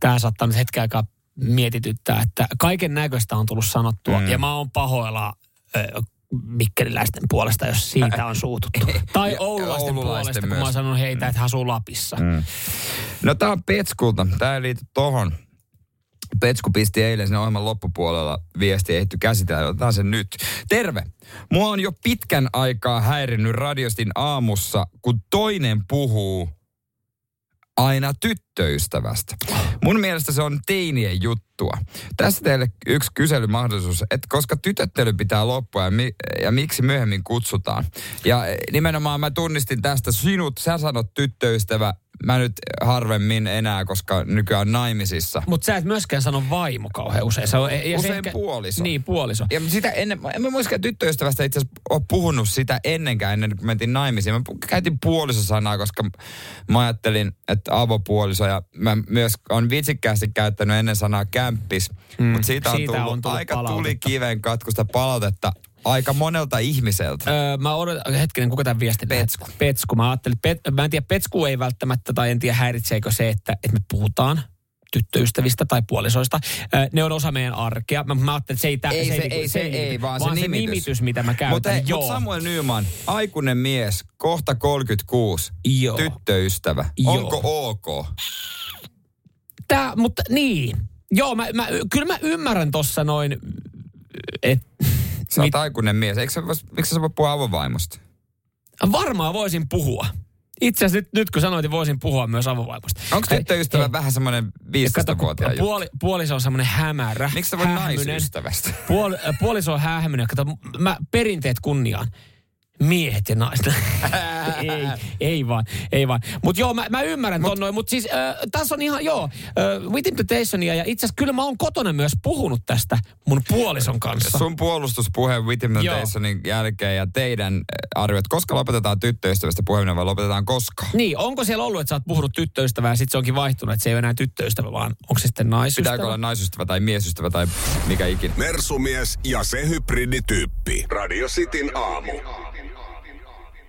tämähän saattaa nyt hetken aikaa mietityttää, että kaiken näköistä on tullut sanottua. Mm. Ja mä oon pahoilla ö, mikkeliläisten puolesta, jos siitä on suututtu. tai oululaisten, oululaisten puolesta, kun mä myös. oon sanonut heitä, että he asuu Lapissa. No tää on Petskulta. Tää ei liity tohon. Petsku pisti eilen sen ohjelman loppupuolella viesti ehty käsitellä. Otetaan sen nyt. Terve. Mua on jo pitkän aikaa häirinnyt radiostin aamussa, kun toinen puhuu aina tyttöystävästä. Mun mielestä se on teinien juttua. Tässä teille yksi kyselymahdollisuus, että koska tytöttely pitää loppua ja, mi- ja miksi myöhemmin kutsutaan. Ja eh, nimenomaan mä tunnistin tästä sinut, sä sanot tyttöystävä, mä nyt harvemmin enää, koska nykyään naimisissa. Mutta sä et myöskään sano vaimo kauhean usein. Se on, ja se Usein puoliso. Niin, puoliso. Ja sitä ennen, en mä muiskaan tyttöystävästä itse asiassa ole puhunut sitä ennenkään, ennen kuin mentiin naimisiin. Mä käytin puolisosanaa, koska mä ajattelin, että avopuoliso ja mä myös on vitsikkäästi käyttänyt ennen sanaa kämppis. Mm, mutta siitä on siitä tullut, on tullut aika tuli palautetta. kiven katkusta palautetta aika monelta ihmiseltä. Öö, mä odotan, hetkinen, kuka tämän viestin Petsku. lähetti? Petsku. Mä ajattelin, pet, mä en tiedä, Petsku ei välttämättä, tai en tiedä häiritseekö se, että, että me puhutaan tyttöystävistä tai puolisoista. Öö, ne on osa meidän arkea. Mä, mä ajattelin, että se ei, tä, Ei se- niinku- ei se- niinku- ei, vaan se vaan se nimitys. nimitys, mitä mä käytän. Mutta mut Samuel Nyman, aikuinen mies, kohta 36, Joo. tyttöystävä. Joo. Onko ok? Tää, mutta niin. Joo, mä, mä, kyllä mä ymmärrän tossa noin, että Sä oot Mit- aikuinen mies. Eikö sä, miksi sä voi puhua avovaimosta? varmaan voisin puhua. Itse asiassa nyt, nyt kun sanoit, niin voisin puhua myös avovaimosta. Onko tyttöystävä hei, vähän semmoinen Kato, kun 15-vuotiaan juttu? puoli, puoliso on semmoinen hämärä. Miksi sä voi naisystävästä? Puol, puoliso on hähmynen. Kato, mä perinteet kunniaan. Miehet ja naiset. ei, ei vaan, ei vaan. Mutta joo, mä, mä ymmärrän ton noin. Mutta siis äh, tässä on ihan, joo, äh, With Temptationia ja itse asiassa kyllä mä oon kotona myös puhunut tästä mun puolison kanssa. Sun puolustuspuhe With Temptationin jälkeen ja teidän arviot, koska lopetetaan tyttöystävästä puheminen vai lopetetaan koska? Niin, onko siellä ollut, että sä oot puhunut tyttöystävää ja sitten se onkin vaihtunut, että se ei ole enää tyttöystävä, vaan onko se sitten naisystävä? Pitääkö olla naisystävä tai miesystävä tai mikä ikinä? Mersumies ja se hybridityyppi. Radio Cityn aamu.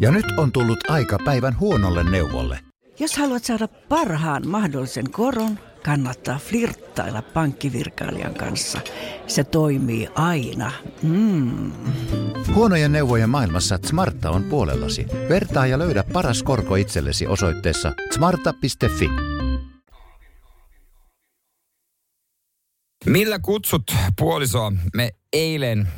Ja nyt on tullut aika päivän huonolle neuvolle. Jos haluat saada parhaan mahdollisen koron, kannattaa flirttailla pankkivirkailijan kanssa. Se toimii aina. Mm. Huonojen neuvojen maailmassa Smarta on puolellasi. Vertaa ja löydä paras korko itsellesi osoitteessa smarta.fi. Millä kutsut puolisoa? Me eilen,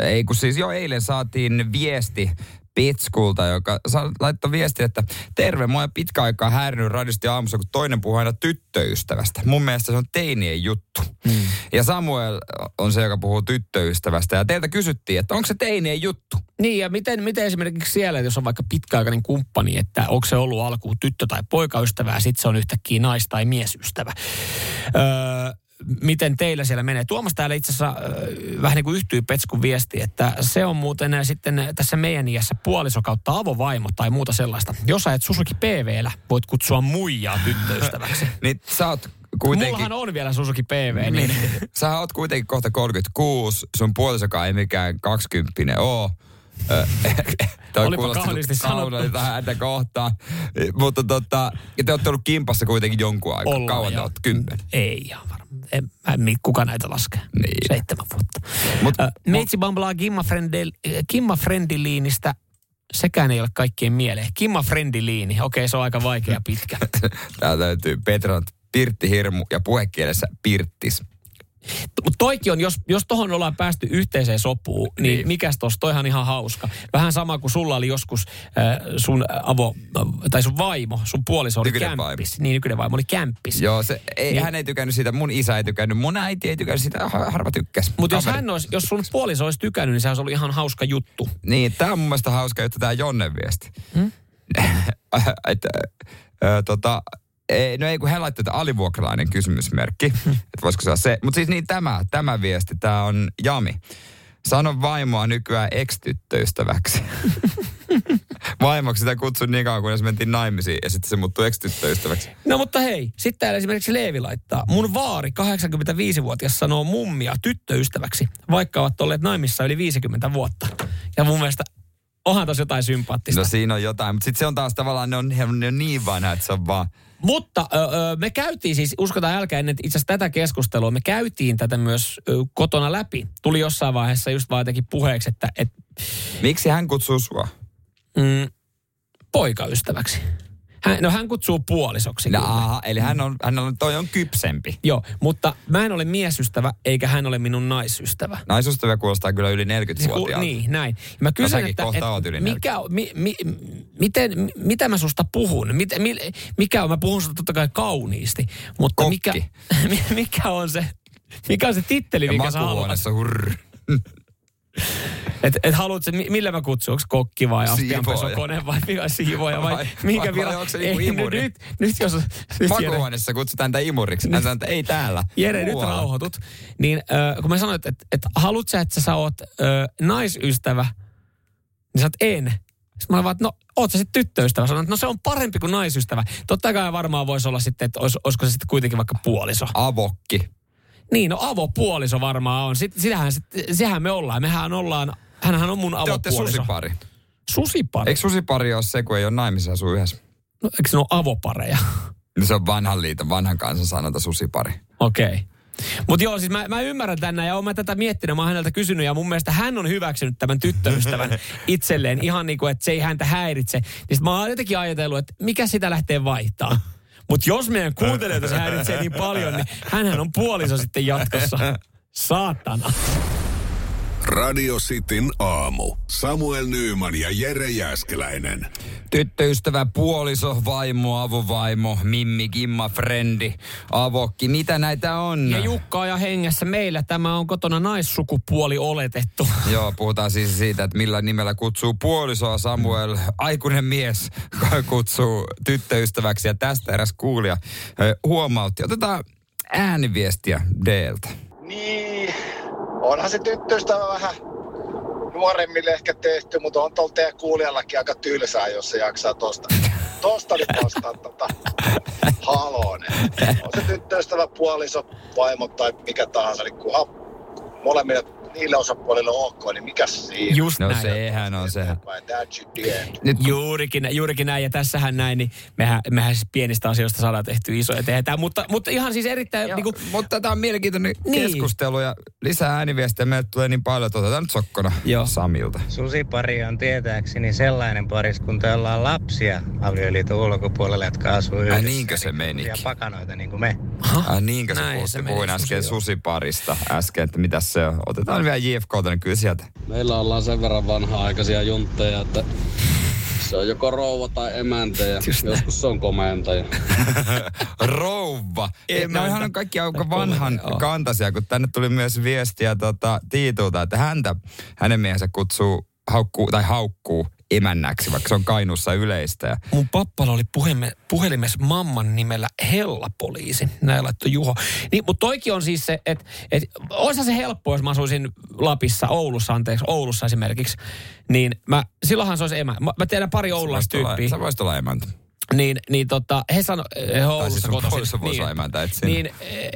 ei kun siis jo eilen saatiin viesti Pitskulta, joka laittoi viesti, että terve, oon pitkä aikaa häirinyt radiosti aamussa, kun toinen puhuu aina tyttöystävästä. Mun mielestä se on teinien juttu. Mm. Ja Samuel on se, joka puhuu tyttöystävästä. Ja teiltä kysyttiin, että onko se teinien juttu? Niin, ja miten, miten esimerkiksi siellä, jos on vaikka pitkäaikainen kumppani, että onko se ollut alkuun tyttö- tai poikaystävä, ja sitten se on yhtäkkiä nais- tai miesystävä. Öö, miten teillä siellä menee? Tuomas täällä itse asiassa öö, vähän niin kuin yhtyy Petskun viesti, että se on muuten äh, sitten tässä meidän iässä puoliso kautta avovaimo tai muuta sellaista. Jos et Susuki PVllä, voit kutsua muijaa tyttöystäväksi. niin sä oot kuitenkin... Mullahan on vielä Susuki PV, niin... Sä oot kuitenkin kohta 36, sun puolisokaan ei mikään 20 oo. Toi Olipa kauniisti sanottu. kauniilta häntä kohtaan. Mutta tota, ja te olette ollut kimpassa kuitenkin jonkun aikaa. Ollaan, Kauan te olette? Kymmenen. Ei ihan varmaan. En, en, kuka näitä laskee? Niin. Seitsemän vuotta. Mut, Ö, Meitsi bamblaa Kimma, Frendel, Kimma Frendiliinistä. Sekään ei ole kaikkien mieleen. Kimma Frendiliini. Okei, se on aika vaikea pitkä. Täältä löytyy Petran Pirtti Hirmu ja puhekielessä Pirttis. Mutta toikin on, jos, jos tohon ollaan päästy yhteiseen sopuun, niin, Niin. mikäs tossa, toihan ihan hauska. Vähän sama kuin sulla oli joskus äh, sun avo, tai sun vaimo, sun puoliso oli Nykyinen kämppis. Niin, nykyinen vaimo oli kämppis. Joo, se, ei, Niin. hän ei tykännyt siitä, mun isä ei tykännyt, mun äiti ei tykännyt sitä, ha- harva tykkäs. Mutta jos, hän olisi, jos sun puoliso olisi tykännyt, niin se olisi ollut ihan hauska juttu. Niin, tämä on mun mielestä hauska juttu, tämä Jonnen viesti. Hmm? että, ö, tota, ei, no ei, kun he laittoi että alivuokralainen kysymysmerkki, että voisiko se olla se. Mutta siis niin tämä, tämä viesti, tämä on Jami. Sano vaimoa nykyään ex-tyttöystäväksi. vaimoksi sitä kutsun niin kauan, kunnes mentiin naimisiin ja sitten se muuttui ex-tyttöystäväksi. No mutta hei, sitten täällä esimerkiksi Leevi laittaa. Mun vaari, 85-vuotias, sanoo mummia tyttöystäväksi, vaikka ovat olleet naimissa yli 50 vuotta. Ja mun mielestä onhan tossa jotain sympaattista. No siinä on jotain, mutta sitten se on taas tavallaan, ne on, ne on niin vanha, että se on vaan... Mutta ö, ö, me käytiin siis, uskotaan älkää ennen itse asiassa tätä keskustelua, me käytiin tätä myös ö, kotona läpi. Tuli jossain vaiheessa just vaan jotenkin puheeksi, että et, Miksi hän kutsuu sua? mm, poikaystäväksi. Hän, no hän kutsuu puolisoksi. No, aha, eli hän on, hän on, toi on kypsempi. Joo, mutta mä en ole miesystävä, eikä hän ole minun naisystävä. Naisustavia kuulostaa kyllä yli Siis ku- 40-vuotiaalta. Niin, näin. Mä kysyn, säkin että, että yli mikä, mi, mi, miten, mi- mitä mä susta puhun? Mit, mi, mikä on, mä puhun susta totta kai kauniisti, mutta mikä, mi- mikä on se, mikä on se titteli, Ja mikä sä haluat? hurr. Et, et haluat se, mi- millä mä kutsun, onko kokki vai astianpesukone vai mikä siivoja vai, Vai- minkä vai- vai onko se niinku imuri? Nyt, nyt jos... Nyt Makuuhuoneessa kutsutaan tätä imuriksi. Hän sanoo, että ei täällä. Jere, nyt rauhoitut. Niin äh, kun mä sanoin, että, että, että haluat sä, että sä oot äh, naisystävä, niin sä oot en. Sitten mä olin vaan, että no, oot sä sitten tyttöystävä? Sanoin, että no se on parempi kuin naisystävä. Totta kai varmaan voisi olla sitten, että olis, olisiko se sitten kuitenkin vaikka puoliso. Avokki. Niin, no avopuoliso varmaan on. Sit, sitähän, sit, sehän me ollaan. Mehän ollaan, hänhän on mun Te olette avopuoliso. susipari. Susipari? Eikö susipari ole se, kun ei ole naimisissa asuu yhdessä? No, eikö ne ole avopareja? No se on vanhan liiton, vanhan kansan sanonta susipari. Okei. Okay. Mutta joo, siis mä, mä ymmärrän tänne ja oon mä tätä miettinyt, mä oon häneltä kysynyt ja mun mielestä hän on hyväksynyt tämän tyttöystävän itselleen ihan niin kuin, että se ei häntä häiritse. Niin sit mä oon jotenkin ajatellut, että mikä sitä lähtee vaihtaa. Mutta jos meidän kuuntelijoita se häiritsee niin paljon, niin hänhän on puoliso sitten jatkossa. Saatana. Radio Cityn aamu. Samuel Nyyman ja Jere Jäskeläinen. Tyttöystävä, puoliso, vaimo, avovaimo, mimmi, gimma, frendi, avokki. Mitä näitä on? Ja Jukka ja hengessä meillä tämä on kotona naissukupuoli oletettu. Joo, puhutaan siis siitä, että millä nimellä kutsuu puolisoa Samuel. Aikuinen mies kutsuu tyttöystäväksi ja tästä eräs kuulija ö, huomautti. Otetaan ääniviestiä Dltä. Niin, onhan se tyttöystävä vähän nuoremmille ehkä tehty, mutta on tuolla teidän kuulijallakin aika tylsää, jos se jaksaa tosta, tosta nyt vastaa tota haloon. On se tyttöystävä, puoliso, vaimo tai mikä tahansa, niin kunhan molemmille niille osapuolille on ok, niin mikä siinä? Just No näin. sehän on se. Nyt juurikin, juurikin näin, ja tässähän näin, niin mehän, mehän siis pienistä asioista saadaan tehty isoja tehdään, mutta, mutta ihan siis erittäin... Joo, niin kuin, Mutta tämä on mielenkiintoinen Niin. keskustelu ja lisää ääniviestejä meille tulee niin paljon. että Otetaan nyt sokkona Joo. Samilta. Susipari on tietääkseni sellainen pariskunta, jolla on lapsia avioliiton ulkopuolella, jotka asuu yhdessä. Ai niinkö se menikin? Ja pakanoita niin kuin me. Ai niinkö se Näin se meni, Puhuin äsken susiparista äsken, että mitä se on. Otetaan vielä JFKta, niin kyllä sieltä. Meillä ollaan sen verran vanha-aikaisia juntteja, että se on joko rouva tai emäntä ja joskus se on komentaja. Rouva. Emäntä. Noihan on kaikki aika vanhan komentaja, kantaisia, kun tänne tuli myös viestiä tota, Tiitulta, että häntä, hänen miehensä kutsuu, haukkuu, tai haukkuu emännäksi, vaikka se on Kainuussa yleistä. Ja mun pappalla oli puheme, puhelimessa mamman nimellä Hella-poliisi. Näin laittoi Juho. Niin, mutta toikin on siis se, että et, olisihan se helppo, jos mä asuisin Lapissa, Oulussa, anteeksi, Oulussa esimerkiksi. Niin mä, silloinhan se olisi emä. Mä, mä tiedän pari oululaista tyyppiä. Sä voisit olla emäntä. Niin, niin tota, he sano, he Tai Oulussa siis kotoisin. emäntä, et sinä. niin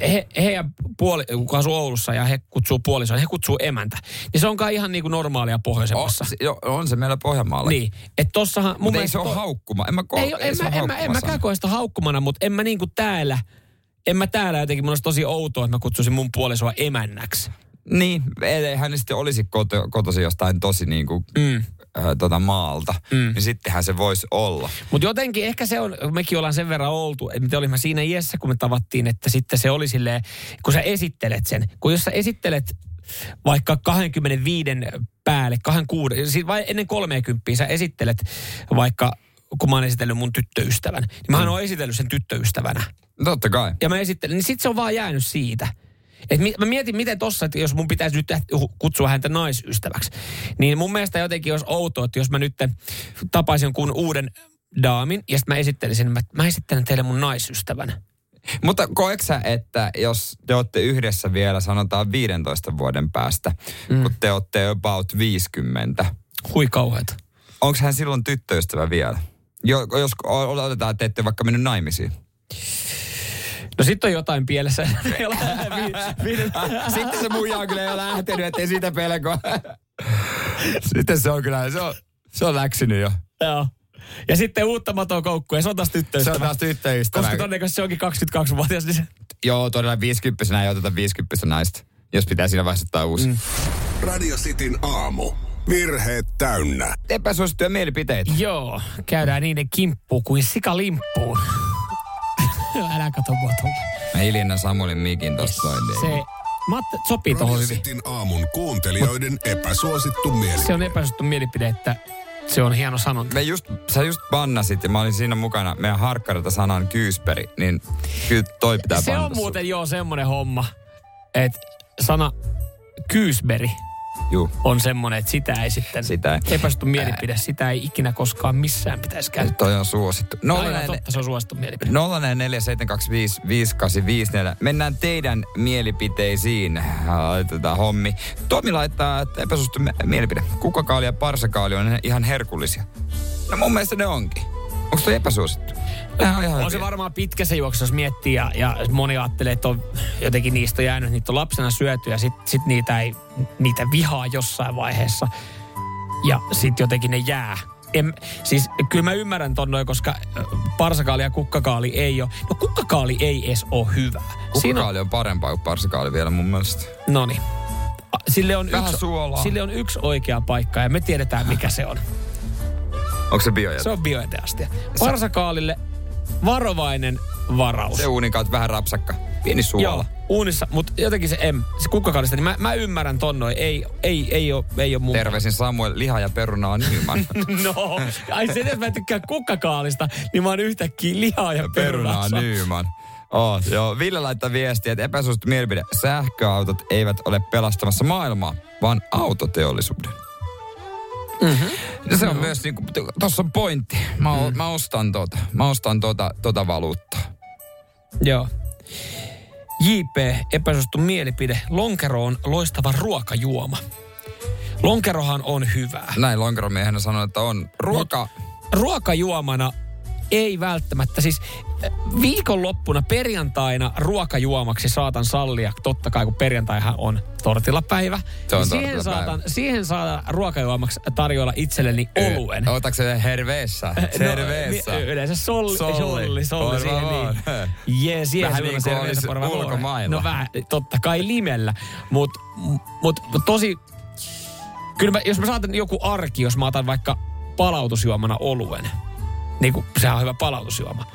he, heidän puoli, kun asuu Oulussa ja he kutsuu puolisoa, he kutsuu emäntä. Niin se on kai ihan niin kuin normaalia pohjoisemmassa. On, jo, on se meillä Pohjanmaalla. Niin, että tossahan mun ei se ole to- haukkuma. En mä, ko- ei, en, se mä, en, mä, en mäkään koe sitä haukkumana, mutta en mä niinku täällä, en mä täällä jotenkin, mun olisi tosi outoa, että mä kutsuisin mun puolisoa emännäksi. Niin, ellei hän sitten olisi koto, kotosi jostain tosi niin kuin, mm. Äh, tota maalta, mm. niin sittenhän se voisi olla. Mutta jotenkin ehkä se on, mekin ollaan sen verran oltu, että me olimme siinä iässä, kun me tavattiin, että sitten se oli silleen, kun sä esittelet sen. Kun jos sä esittelet vaikka 25 päälle, 26, siis vai ennen 30 sä esittelet vaikka, kun mä oon esitellyt mun tyttöystävän, niin mähän Mm. oon esitellyt sen tyttöystävänä. Totta kai. ja mä esittelen, niin sit se on vaan jäänyt siitä. Et mi- mä mietin, miten tossa, että jos mun pitäisi nyt hu- kutsua häntä naisystäväksi, niin mun mielestä jotenkin olisi outoa, että jos mä nyt tapaisin jonkun uuden daamin, ja sitten mä esittelisin, mä, mä esittelen teille mun naisystävän. Mutta koetko sä, että jos te olette yhdessä vielä sanotaan 15 vuoden päästä, mm. kun te olette about 50, Hui kauheeta. onko hän silloin tyttöystävä vielä? Jo, jos otetaan, että ette vaikka mennyt naimisiin. No sitten on jotain pielessä. Sitten se muija on kyllä jo lähtenyt, ettei siitä pelkoa. Sitten se on kyllä, se on, se on läksynyt jo. Joo. Ja sitten uutta matoa koukkuun ja se on taas tyttöystävä. Se on taas tyttöystävä. Koska todennäköisesti se onkin 22-vuotias, niin se... Joo, todella 50 ei oteta 50 naista, jos pitää siinä vaiheessa ottaa uusi. Mm. Radio Cityn aamu. Virheet täynnä. Epäsuosittuja mielipiteitä. Joo, käydään niiden kimppuun kuin sikalimppuun. Älä kato mua tulla. Mä hiljennän Samuelin mikin tosta noin. niin. Se, että sopii tuohon hyvin. Aamun kuuntelijoiden epäsuosittu mielipide. Se on epäsuosittu mielipide, että se on hieno sanonta. Me just, sä just bannasit ja mä olin siinä mukana meidän harkkarilta sanan kyysperi, niin kyllä toi pitää Se on muuten joo semmonen homma, että sana kyysberi Juu. on semmonen, että sitä ei sitten, Sitä ei. epäsuosittu mielipide, sitä ei ikinä koskaan missään pitäisi käyttää. Toi on suosittu. No, Nolla Aina näin- totta, se on suosittu mielipide. 047255854. Mennään teidän mielipiteisiin. Laitetaan hommi. Tomi laittaa, että epäsuosittu mielipide. Kukakaali ja parsakaali on ihan herkullisia. No mun mielestä ne onkin. Onko toi epäsuosittu? Ihan On se varmaan pitkässä juoksussa, jos miettii ja, ja moni ajattelee, että on jotenkin niistä jäänyt, niitä on lapsena syöty ja sitten sit niitä, ei, niitä vihaa jossain vaiheessa. Ja sitten jotenkin ne jää. En, siis kyllä mä ymmärrän ton noin, koska parsakaali ja kukkakaali ei ole. No kukkakaali ei edes ole hyvä. Kukakaali on parempaa kuin parsakaali vielä mun mielestä. No niin. Sille on, Vähän yksi, suolaa. sille on yksi oikea paikka ja me tiedetään mikä se on. Onko se biojäte? Se on bioeteastia. Parsakaalille varovainen varaus. Se uunin kautta vähän rapsakka. Pieni suola. Joo, uunissa, mutta jotenkin se, em, se kukkakaalista, niin mä, mä ymmärrän ton noin. Ei, ei, ei ole, ei ole mun... Terveisin Samuel, liha ja perunaa Nyman. No, ai sen, että mä tykkään kukkakaalista, niin mä oon yhtäkkiä lihaa ja perunaa. perunaa Nyman. Oot, joo. Ville laittaa viestiä, että epäsuosittu mielipide. Sähköautot eivät ole pelastamassa maailmaa, vaan autoteollisuuden. Mm-hmm. Se on myös niinku, tossa on pointti. Mä, mm. mä ostan tota. Mä ostan tota, tota valuuttaa. Joo. JP, epäsuosittu mielipide. Lonkero on loistava ruokajuoma. Lonkerohan on hyvää. Näin lonkeromiehenä sanoi, että on ruoka... ruokajuomana ei välttämättä. Siis äh, viikonloppuna perjantaina ruokajuomaksi saatan sallia, totta kai kun perjantaihan on tortilapäivä. Se on niin siihen, tortilapäivä. saatan, siihen saatan ruokajuomaksi tarjoilla itselleni oluen. Otatko se herveessä? Herveessä. No, y- yleensä solli, solli, solli, solli Por siihen favor. niin. Jees, jees. Vähän niin kuin olisi ulkomailla. No vähän, totta kai limellä. Mutta mut, mut tosi, kyllä mä, jos mä saatan joku arki, jos mä otan vaikka palautusjuomana oluen, niin kuin, sehän on hyvä palautusjuoma.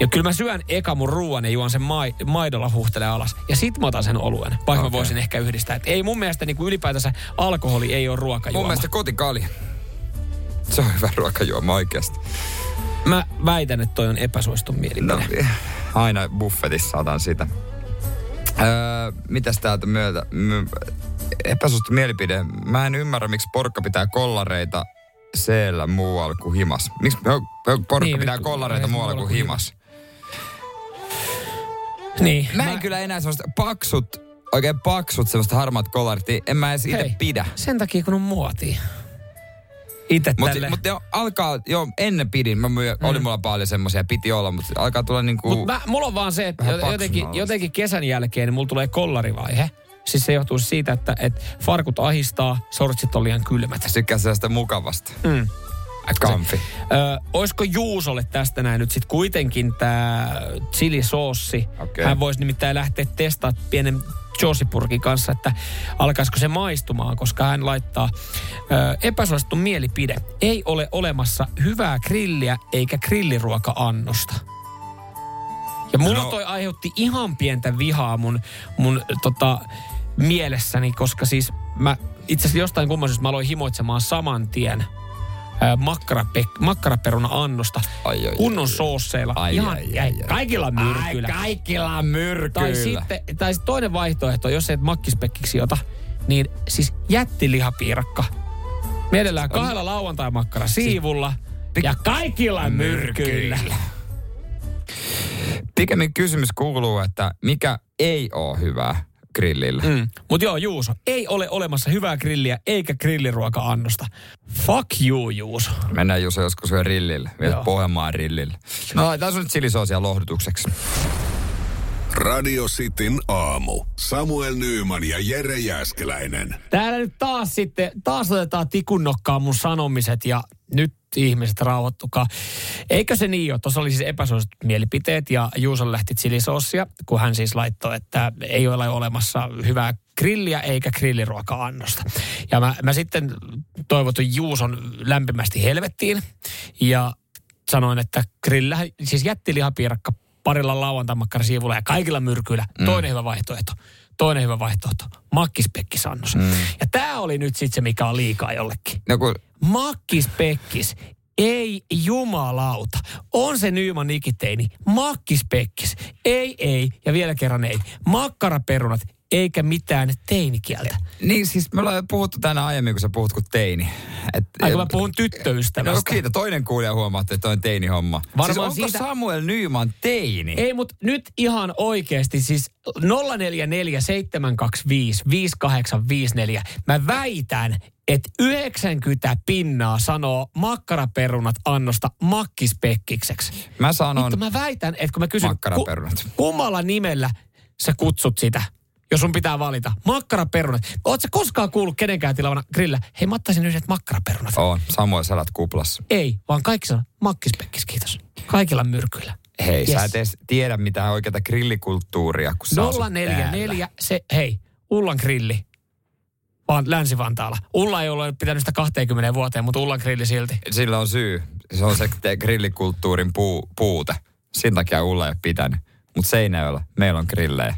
Ja kyllä mä syön eka mun ruoan ja juon sen mai, maidolla huhtelee alas. Ja sit mä otan sen oluen, vaikka okay. mä voisin ehkä yhdistää. Et ei mun mielestä niin kuin ylipäätänsä alkoholi ei ole ruokajuoma. Mun mielestä kotikali. Se on hyvä ruokajuoma oikeasti. Mä väitän, että toi on epäsuosittu mielipide. No, aina buffetissa otan sitä. Öö, mitäs täältä myötä? My, epäsuosittu mielipide. Mä en ymmärrä, miksi porkka pitää kollareita seellä muualla kuin himas. Miksi porkka Niin, pitää nyt- kollareita muualla kuin himas? Niin. Mä en kyllä enää semmoista paksut, oikein paksut semmoista harmaat kollarit, niin en mä edes itse pidä. Sen takia, kun on muotia. Itse Mutta tälle. mut jo, alkaa, jo ennen pidin, mä myö, Mm. oli mulla paljon semmoisia, piti olla, mutta alkaa tulla niinku... Mut mä, mulla on vaan se, että jotenkin, jotenkin kesän jälkeen niin mulla tulee kollarivaihe. Siis se johtuu siitä, että, että farkut ahistaa, sortsit on liian kylmät. Tykkää sellaista mukavasta. Mm. Kamfi. Ö, olisiko Juusolle tästä näin nyt sitten kuitenkin tämä chilisoossi? Okei. Hän voisi nimittäin lähteä testaamaan pienen Joosipurkin kanssa, että alkaisiko se maistumaan, koska hän laittaa ö, epäsuosittu mielipide. Ei ole olemassa hyvää grilliä eikä grilliruoka-annosta. Ja mulla No. toi aiheutti ihan pientä vihaa mun, mun tota, mielessäni, koska siis mä itse asiassa jostain kummallisesta mä aloin himoitsemaan saman tien makkarape, makkaraperuna-annosta Ai, ai, kunnon soosseilla. ai, ihan, ai, ai, ai, ai. kaikilla myrkyillä. Ai, kaikilla myrkyillä. Tai sitten, tai sit toinen vaihtoehto, jos et makkispekkiksi ota, niin siis jättilihapiirakka. Mielellään kahdella lauantai-makkara siivulla ja kaikilla myrkyillä. Pikemmin kysymys kuuluu, että mikä ei ole hyvää? Grillillä. Mm. Mutta joo, Juuso, ei ole olemassa hyvää grilliä eikä grilliruoka-annosta. Fuck you, Juuso. Mennään Juuso joskus vielä rillille, vielä. Pohjanmaan rillille. No laitetaan sun nyt chilisoosia lohdutukseksi. Radio Cityn aamu. Samuel Nyyman ja Jere Jäskeläinen. Täällä nyt taas sitten, taas otetaan tikun mun sanomiset ja nyt ihmiset rauhoittukaa. Eikö se niin ole? Tuossa oli siis epäsuositut mielipiteet ja Juuson lähti chilisossia, kun hän siis laittoi, että ei ole olemassa hyvää grilliä eikä grilliruoka-annosta. Ja mä, mä sitten toivotin Juuson lämpimästi helvettiin ja sanoin, että grillä, siis jättilihapiirakka parilla lauantaimakkarasiivulla ja kaikilla myrkyillä. Mm. Toinen hyvä vaihtoehto. Toinen hyvä vaihtoehto. Makkispekkisannos. Mm. Ja tämä oli nyt sitten se, mikä on liikaa jollekin. No kun, Makkispekkis. Ei jumalauta. On se Nyman nikiteini. Makkispekkis. Ei, ei. Ja vielä kerran ei. Makkaraperunat. Eikä mitään teinikieltä. niin siis me ollaan puhuttu tänä aiemmin, kun sä puhut kuin teini. Et, Aika mä puhun tyttöystävästä. No kiitos, toinen kuulija huomaatte, että toi on teini-homma. Varmaan siis onko siitä- Samuel Nyman teini? Ei, mutta nyt ihan oikeasti siis 044 725 5854. Mä väitän, että 90 pinnaa sanoo makkaraperunat annosta makkispekkikseksi. Mä sanon Vittu, mä väitän, että kun mä kysyn, makkaraperunat. kummalla nimellä sä kutsut sitä, jos sun pitää valita. Makkaraperunat. Sä koskaan kuullut kenenkään tilavana grillä? Hei, mä ottaisin yhdet makkaraperunat. On, Samuel sä elät kuplassa. Ei, vaan kaikki sanoo makkispekkis, kiitos. Kaikilla myrkyillä. Hei, yes. sä et edes tiedä mitään oikeata grillikulttuuria, kun sä asut 044, se, hei, Ullan grilli. Vaan Länsi-Vantaalla. Ulla ei ole pitänyt sitä 20 vuoteen, mutta Ullan grilli silti. Sillä on syy. Se on se grillikulttuurin puu, puute. Sen takia Ulla ei ole pitänyt. Mutta Seinäjoella meillä on grillejä.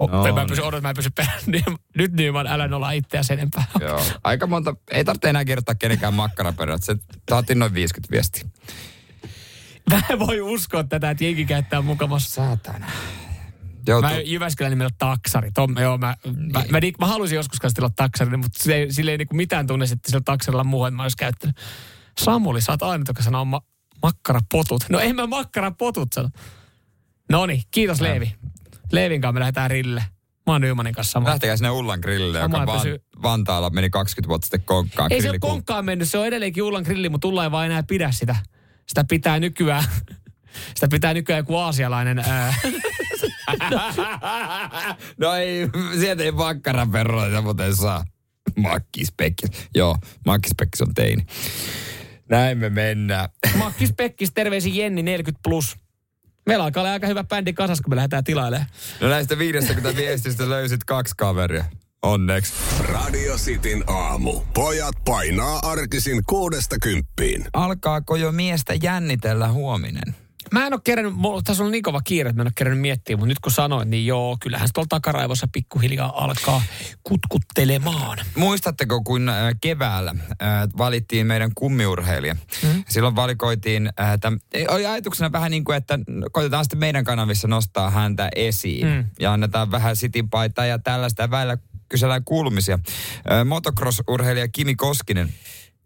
No, No mä niin. pysyn, odot, mä pysyn perään. Nyt Nyman, älä nolla itseäsi enempää. Joo. Aika monta, ei tarvitse enää kirjoittaa kenenkään makkaraperät. Se saatiin noin 50 viestiä. Mä en voi uskoa tätä, että jengi käyttää mukavassa. Saatana. Mä Joutuu, Jyväskylän nimellä taksari. Tom, joo, mä, mä, mä, mä, mä, haluaisin joskus kanssa tilata taksarin, mutta ei- sillä ei niinku mitään tunne, että sillä taksarilla on muuhun, mä olisi käyttänyt. Samuli, sä oot aina, joka sanoo ma- makkarapotut. No en mä makkarapotut sano. No niin, kiitos Leevi. Leevin kanssa me lähdetään rille. Mä oon Nymanin kanssa sama. lähtekää sinne Ullan grillille, joka vaan, pysyy- Vantaalla meni 20 vuotta sitten konkkaan. Ei se ole konkkaan mennyt, se on edelleenkin Ullan grilli, mutta Ulla ei vaan enää pidä sitä. Sitä pitää nykyään, sitä pitää nykyään joku aasialainen. Ää, No ei, sieltä ei makkaraperroita muuten saa. Makkispekkis. Joo, makkispekkis on teini. Näin me mennään. Makkis Pekkis, terveisin Jenni 40 plus. Meillä alkaa olla aika hyvä bändi kasas, kun me lähdetään tilailemaan. No näistä 50 viestistä löysit kaksi kaveria. Onneksi. Radio Cityn aamu. Pojat painaa arkisin kuudesta kymppiin. Alkaako jo miestä jännitellä huominen? Mä en ole kerännyt, mulla, tässä on niin kova kiire, että mä en ole kerännyt miettiä, mutta nyt kun sanoin, niin joo, kyllähän se tuolla takaraivossa pikkuhiljaa alkaa kutkuttelemaan. Muistatteko, kun äh, keväällä äh, valittiin meidän kummiurheilija? Mm. Silloin valikoitiin, äh, täm, oli ajatuksena vähän niin kuin, että koitetaan sitten meidän kanavissa nostaa häntä esiin. Mm. Ja annetaan vähän sitipaitaa ja tällaista ja välillä kysellään kuulumisia. Äh, motocross-urheilija Kimi Koskinen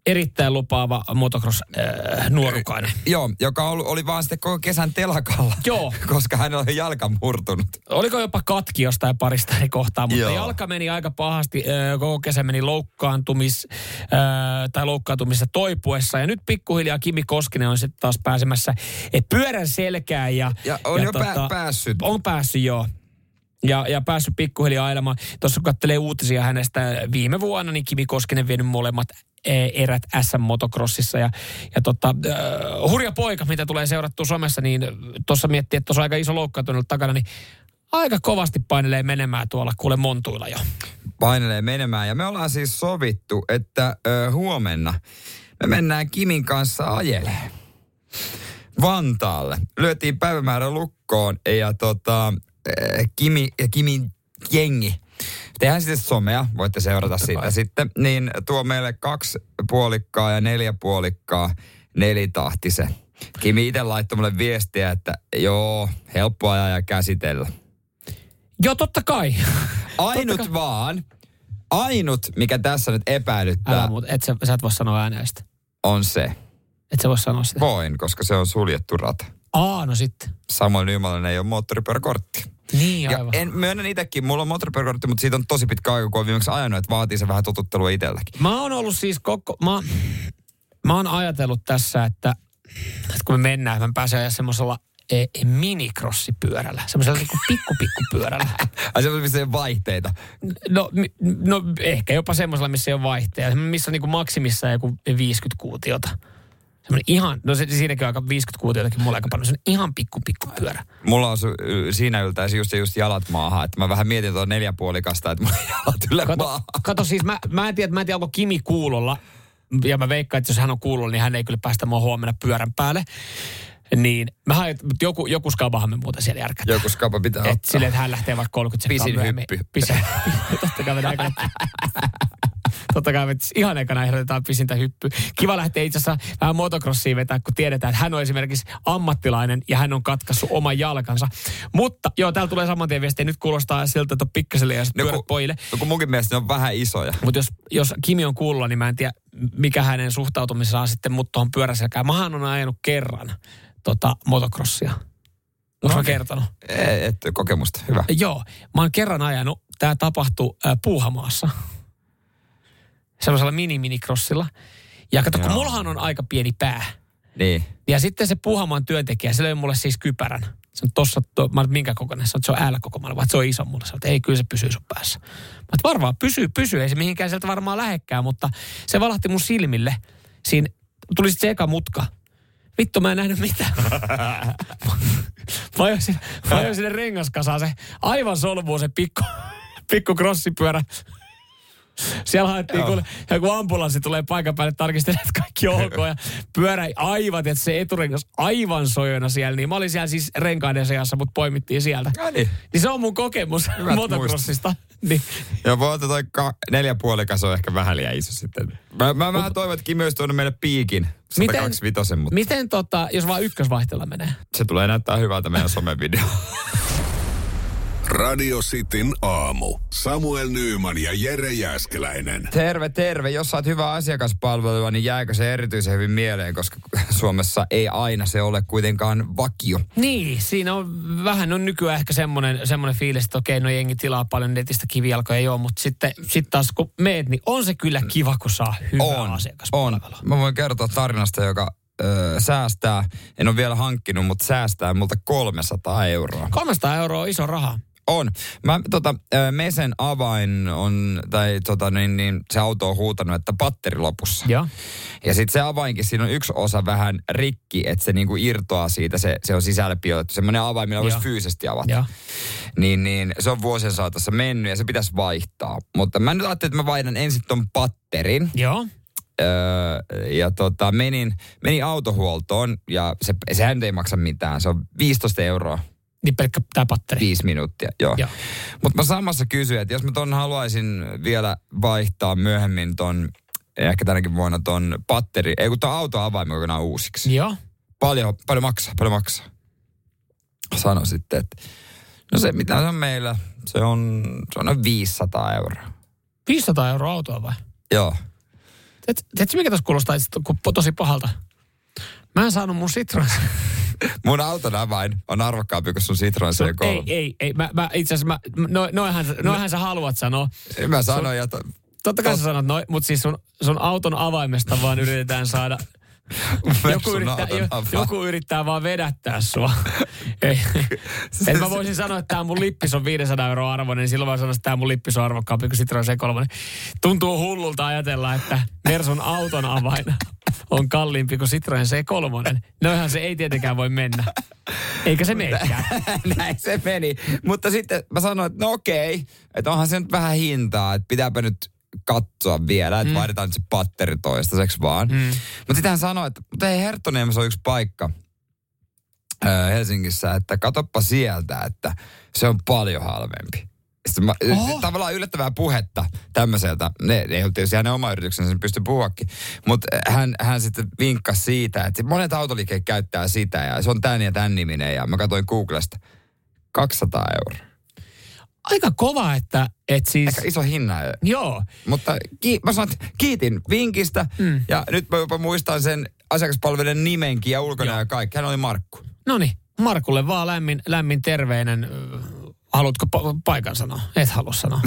Erittäin lupaava motocross-nuorukainen. Joo, joka oli, oli vaan sitten koko kesän telakalla. Joo. Koska hänellä oli jalka murtunut. Oliko jopa katki jostain parista eri kohtaa, mutta Joo. jalka meni aika pahasti. ö, Koko kesä meni loukkaantumis, ö, tai loukkaantumissa toipuessa. Ja nyt pikkuhiljaa Kimi Koskinen on sitten taas pääsemässä eh, pyörän selkään. Ja, Ja on jo pää- päässyt. On päässyt, joo. Ja, ja päässyt pikkuhiljaa ailemaan. Tuossa kun katselee uutisia hänestä viime vuonna, niin Kimi Koskinen vienyt molemmat eh, erät SM-motocrossissa. Ja, ja tota, äh, hurja poika, mitä tulee seurattua somessa, niin tuossa miettii, että tuossa aika iso loukkaantunut takana, niin aika kovasti painelee menemään tuolla kuule montuilla jo. painelee menemään. Ja me ollaan siis sovittu, että ö, huomenna me mennään Kimin kanssa ajelee. Vantaalle. Lyötiin päivämäärä lukkoon ja tota, ö, Kimi ja Kimin jengi. Tehdään sitten somea, voitte seurata sitä sitten. Niin tuo meille kaksi puolikkaa ja neljä puolikkaa nelitahtisen. Kimi itse laittoi mulle viestiä, että joo, helppo ajaa ja käsitellä. Joo, totta kai. Ainut vaan, ainut mikä tässä nyt epäilyttää Älä muut, et sä, sä et voi sanoa ääneen sitä. on se. Et sä voi sanoa sitä. Voin, koska se on suljettu rata. Aa, no sitten. Samoin Nymanen ei ole moottoripyöräkortti. Niin, Ja aivan. en myönnän itsekin, mulla on moottoripyöräkortti, mutta siitä on tosi pitkä aika, kun on viimeksi ajanut, että vaatii se vähän totuttelua itselläkin. Mä oon ollut siis koko... Mä, mä oon ajatellut tässä, että, että kun me mennään, mä pääsen ajaa semmoisella e, e, minikrossipyörällä. Semmoisella niinku pikku pikku pyörällä. Ai se on missä ei ole vaihteita. No, no ehkä jopa semmoisella, missä ei ole vaihteja. Missä on niinku maksimissaan joku 50 kuutiota. Semmoinen ihan, no se, siinäkin on aika 50 kuutiotakin mulla aika paljon. Se on ihan pikku pikku pyörä. Mulla on su- siinä yltäisi just, just jalat maahan, että mä vähän mietin tuon neljäpuolikasta, että mulla jalat yllä Kato, maahan. kato siis, mä, mä en tiedä, mä en tiedä, onko Kimi kuulolla. Ja mä veikkaan, että jos hän on kuulolla, niin hän ei kyllä päästä mua huomenna pyörän päälle. Niin, mä mutta joku, joku skabahan me muuten siellä järkätään. Joku skaba pitää Et ottaa. silleen, että hän lähtee vaikka 30 sekkaa Pisin myöhemmin. hyppy. Pisin Totta kai Totta kai me ihan ekana ehdotetaan pisintä hyppy. Kiva lähteä itse asiassa vähän motocrossiin vetää, kun tiedetään, että hän on esimerkiksi ammattilainen ja hän on katkaissut oman jalkansa. Mutta joo, täällä tulee saman tien viestiä. Nyt kuulostaa siltä, että on pikkaselle ja No, pyörät kun- pojille. No kun munkin mielestä ne on vähän isoja. Mutta jos, jos Kimi on kuulla, niin mä en tiedä, mikä hänen suhtautumisessaan sitten mut tuohon pyöräselkään. Mähän on ajanut kerran tota, motocrossia. Onko mä kertonut? Ei, et, kokemusta, hyvä. Joo, mä oon kerran ajanut, tämä tapahtui äh, Puuhamaassa. Sellaisella mini-minikrossilla. Ja kato, kun Joo. mullahan on aika pieni pää. Niin. Ja sitten se Puuhamaan työntekijä, se löi mulle siis kypärän. Se on tossa, to, mä olin, minkä kokoinen se on, se on L-kokoinen, vaan se on iso mulle. Se on, että ei, kyllä se pysyy sun päässä. Mä että varmaan pysyy, pysyy, ei se mihinkään sieltä varmaan lähekkää, mutta se valahti mun silmille. Siinä tuli sitten se eka mutka. Vittu, mä en nähnyt mitään. mä ajoin sinne, mä ajoin sinne rengaskasaan se aivan solmuu se pikku, pikku crossipyörä. Siellä haettiin, kun joku ambulanssi tulee paikan päälle tarkistelemaan, että kaikki on ok. Ja pyörä aivan, että se eturengas aivan sojona siellä. Niin mä olin siellä siis renkaiden seassa, mutta poimittiin sieltä. No niin. Niin se on mun kokemus Hyvät motocrossista. Niin. Ja voi ottaa toi ka- neljäpuolikas on ehkä vähän liian iso sitten. Mä, mä vähän toivon, että Kimi olisi tuonut meille piikin. 125, mutta Miten tota, jos vaan ykkösvaihteella menee? se tulee näyttää hyvältä meidän somevideo. Radio Cityn aamu. Samuel Nyyman ja Jere Jäskeläinen. Terve, terve. Jos saat hyvää asiakaspalvelua, niin jääkö se erityisen hyvin mieleen, koska Suomessa ei aina se ole kuitenkaan vakio. Niin, siinä on vähän on nykyään ehkä semmoinen, semmoinen fiilis, että okei, no jengi tilaa paljon netistä kivijalkoja, joo, mutta sitten sit taas kun meet, niin on se kyllä kiva, kun saa hyvää On, asiakaspalvelua. on. Mä voin kertoa tarinasta, joka säästää, en ole vielä hankkinut, mutta säästää multa 300 euroa. 300 euroa on iso raha. On. Mä, tota, Mesen avain on, tai tota, niin, niin, se auto on huutanut, että patteri lopussa. Joo. Ja sitten se avainkin, siinä on yksi osa vähän rikki, että se niinku irtoaa siitä, se, se on sisälle piilotettu. Semmoinen avain, millä voisi fyysisesti avata. Niin, niin se on vuosien saatossa mennyt ja se pitäisi vaihtaa. Mutta mä nyt ajattelin, että mä vaihdan ensin ton patterin. Joo. Öö, ja tota, menin, menin autohuoltoon ja se, sehän ei maksa mitään. Se on 15 euroa. Niin pelkkä tämä patteri. Viisi minuuttia, joo. Joo. Mutta mä samassa kysyin, että jos mä ton haluaisin vielä vaihtaa myöhemmin ton, ehkä tänäkin vuonna ton patteri, ei kun ton auto avaimen kokonaan uusiksi. Joo. Paljon, paljon maksaa, paljon maksaa. Sano sitten, että no se mitä se on meillä, se on, se on noin 500 euroa. 500 euroa autoa vai? Joo. Tiedätkö, mikä tässä kuulostaa tosi pahalta? Mä en saanut mun Citroen. Mun auton avain on arvokkaampi kuin sun Citroen Se on- C3. ei, ei, ei. Mä, mä itse asiassa, mä, no, noinhan, noinhan sä haluat sanoa. Mä sanoin, ja to, Totta kai sä sanot noin, mutta siis sun, sun auton avaimesta vaan yritetään saada... joku, sun yrittää, joku yrittää vaan vedättää sua. Et mä voisin sanoa, että tämä mun lippis on 500 euroa arvoinen, niin silloin mä sanoisin, että tämä mun lippis on arvokkaampi kuin Citroen C3. Tuntuu hullulta ajatella, että Mersun auton avain on kalliimpi kuin Citroen C3. Noinhan se ei tietenkään voi mennä. Eikä se meikään. Näin se meni. Mutta sitten mä sanoin, että no okei, että onhan se nyt vähän hintaa, että pitääpä nyt katsoa vielä, että mm. vaihdetaan nyt se patteri toistaiseksi vaan. Mm. Mutta sitten hän sanoi, että mutta ei Herttoniemessä on yksi paikka ää, Helsingissä, että katoppa sieltä, että se on paljon halvempi. Sitten mä, Oho. tavallaan yllättävää puhetta tämmöiseltä. Ne, ne ei ollut tietysti hänen oma yrityksensä, sen pystyi puhuakin. Mutta hän, hän sitten vinkkasi siitä, että monet autoliikkeet käyttää sitä ja se on tän ja tän niminen. Ja mä katsoin Googlesta 200 euroa. Aika kova, että et siis... Aika iso hinna. Joo. Mutta ki, mä sanon, kiitin vinkistä mm. ja nyt mä jopa muistan sen asiakaspalvelijan nimenkin ja ulkona ja kaikki. Hän oli Markku. No niin, Markulle vaan lämmin, lämmin terveinen. Haluatko pa- paikan sanoa? Et halua sanoa.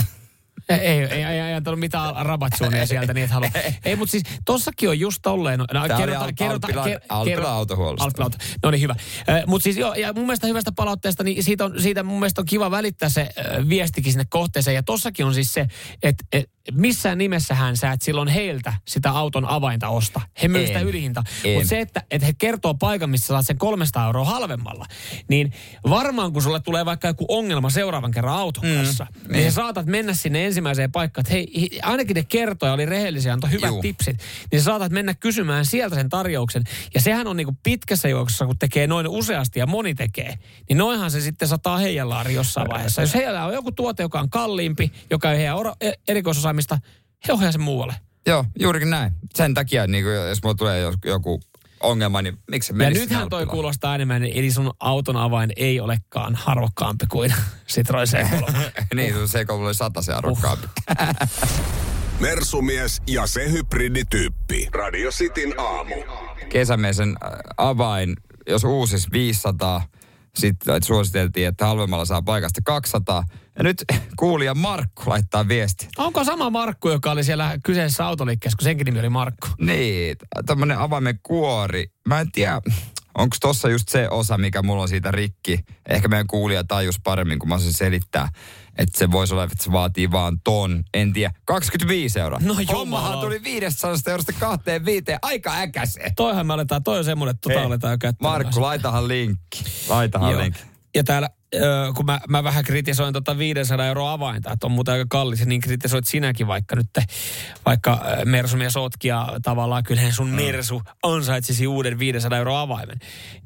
Ei, ei, ei, ei ajatellut mitään rabatsuunia sieltä, niin et halua. Ei, mutta siis tossakin on just tolleen. No, Tää oli kerrotaan- Al- kerrotaan- Alppilan- ker- Alppilan autohuollosta. Alppilan auto. No niin, hyvä. Mutta siis joo, ja mun mielestä hyvästä palautteesta, niin siitä, on, siitä mun mielestä on kiva välittää se ö, viestikin sinne kohteeseen. Ja tossakin on siis se, että et, missään nimessähän sä et silloin heiltä sitä auton avainta osta. He myy sitä ylihinta. Mutta se, että, että he kertoo paikan, missä saat sen 300 euroa halvemmalla, niin varmaan kun sulle tulee vaikka joku ongelma seuraavan kerran auton kanssa, mm, niin sä saatat mennä sinne ensimmäiseen paikkaan, että hei, ainakin ne kertoi ja oli rehellisiä, antoi hyvät Juu. tipsit, niin sä saatat mennä kysymään sieltä sen tarjouksen. Ja sehän on niinku pitkässä juoksussa, kun tekee noin useasti ja moni tekee, niin noinhan se sitten sataa heidän laari jossain vaiheessa. Jos heillä on joku tuote, joka on kalliimpi, joka ei heidän ora- erikoisosaamista, he ohjaa sen muualle. Joo, juurikin näin. Sen takia, niin kuin, jos mulla tulee joku ongelma, niin miksi se Ja nythän toi kuulostaa enemmän, eli sun auton avain ei olekaan harvokkaampi kuin Citroen C3. niin, sun C3 oli sata se arvokkaampi. Mersumies ja se hybridityyppi. Radio Cityn aamu. Kesämiesen äh, avain, jos uusis 500, sitten suositeltiin, että halvemmalla saa paikasta 200. Ja nyt kuulija Markku laittaa viesti. Onko sama Markku, joka oli siellä kyseisessä autoliikkeessä, kun senkin nimi oli Markku? Niin, tämmönen avaimen kuori. Mä en tiedä, onko tossa just se osa, mikä mulla on siitä rikki. Ehkä meidän kuulija tajus paremmin, kun mä osaisin selittää. Että se voisi olla, että se vaatii vaan ton, en tiedä, 25 euroa. No jumala. tuli 500 eurosta kahteen viiteen, aika äkäse. Toihan me aletaan, toi on semmoinen, että tota Hei, aletaan käyttämään. Markku, laitahan linkki. Laitahan Joo. linkki. Ja täällä, kun mä, mä vähän kritisoin tota 500 euroa avainta, että on muuten aika kallis, niin kritisoit sinäkin vaikka nyt, vaikka Mersumies ootkin, ja tavallaan kyllähän sun Mm. Mersu ansaitsisi uuden 500 euroa avaimen.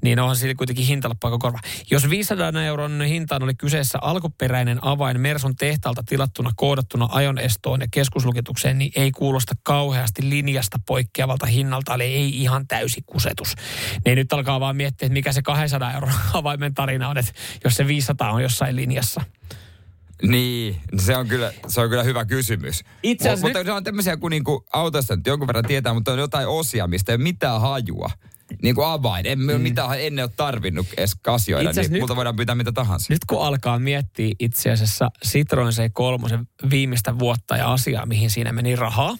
Niin onhan sillä kuitenkin hintalappu aika korva. Jos 500 euron hintaan oli kyseessä alkuperäinen avain Mersun tehtaalta tilattuna, koodattuna ajonestoon ja keskuslukitukseen, niin ei kuulosta kauheasti linjasta poikkeavalta hinnalta, eli ei ihan täysi kusetus. Niin nyt alkaa vaan miettiä, että mikä se 200 euron avaimen tarina on, että jos se 500 on jossain linjassa. Niin, se on kyllä, se on kyllä hyvä kysymys. Itse asiassa Mutta se on tämmöisiä, kun niinku autosta nyt jonkun verran tietää, mutta on jotain osia, mistä ei ole mitään hajua. Niin kuin avain. En mm. mitään ennen ole tarvinnut edes kasioida, niin nyt- multa voidaan pyytää mitä tahansa. Nyt kun alkaa miettiä itse asiassa Citroen C3 viimeistä vuotta ja asiaa, mihin siinä meni rahaa.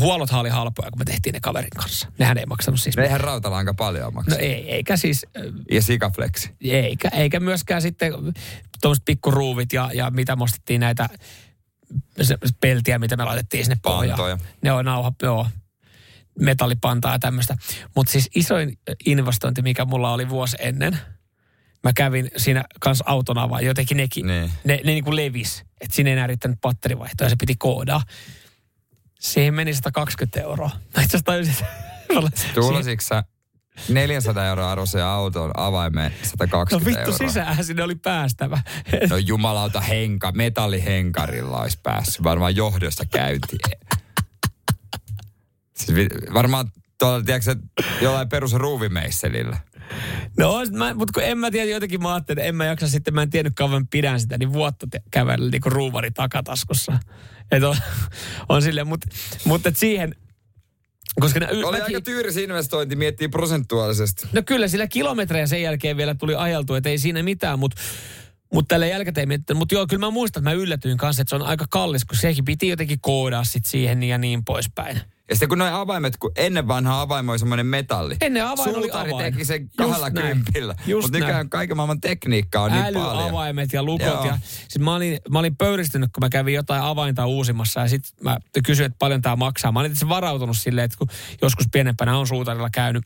Huollothan oli halpoja, kun me tehtiin ne kaverin kanssa. Nehän ei maksanut siis. Eihän rautalanka paljon maksa. No ei, eikä siis, Ja sikafleksi. eikä, eikä myöskään sitten tuommoiset pikkuruuvit ja, ja mitä me ostettiin näitä peltiä, mitä me laitettiin sinne pohjaan. Pantoja. Ne on nauha, joo, metallipantaa ja tämmöistä. Mutta siis isoin investointi, mikä mulla oli vuosi ennen, mä kävin siinä kanssa auton avaa, jotenkin nekin, Niin. ne, ne niin kuin levis, että siinä ei enää riittänyt batterivaihtoa ja se piti koodaa. Siihen meni 120 euroa. Mä itse asiassa tajusin, että- Tuulasitko sä 400 euroa arvoisen auton avaimeen No 120 vittu, euroa? sisään sinne oli päästävä. No jumalauta henka, metallihenkarilla olisi päässyt. Varmaan johdosta käytiin. Siis varmaan tuolla, tiedätkö, jollain perus ruuvimeisselillä. No, mä, mutta kun en mä tiedä, jotenkin mä ajattelin, että en mä jaksa sitten, mä en tiennyt kauan pidän sitä, niin vuotta te, kävellä niin kuin ruuvari takataskussa. Et on, on silleen, mutta mut et siihen, koska ne, Oli aika tyyris investointi, miettii prosentuaalisesti. No kyllä, sillä kilometrejä sen jälkeen vielä tuli ajeltu, että ei siinä mitään, mutta mutta tällä jälkikäteen miettinyt. Mutta joo, kyllä mä muistan, että mä yllätyin kanssa, että se on aika kallis, kun sekin piti jotenkin koodaa sit siihen ja niin poispäin. Ja sitten kun noin avaimet, kun ennen vanha avain oli semmoinen metalli. Ennen avain oli Suutari avain. teki sen Just kahdella näin. kympillä. Just Mutta nykyään kaiken maailman tekniikkaa on niin paljon. Älyavaimet ja lukot. Joo. Ja, sit mä, olin, mä olin pöyristynyt, kun mä kävin jotain avainta uusimassa ja sitten mä kysyin, että paljon tämä maksaa. Mä olin itse varautunut silleen, että kun joskus pienempänä on suutarilla käynyt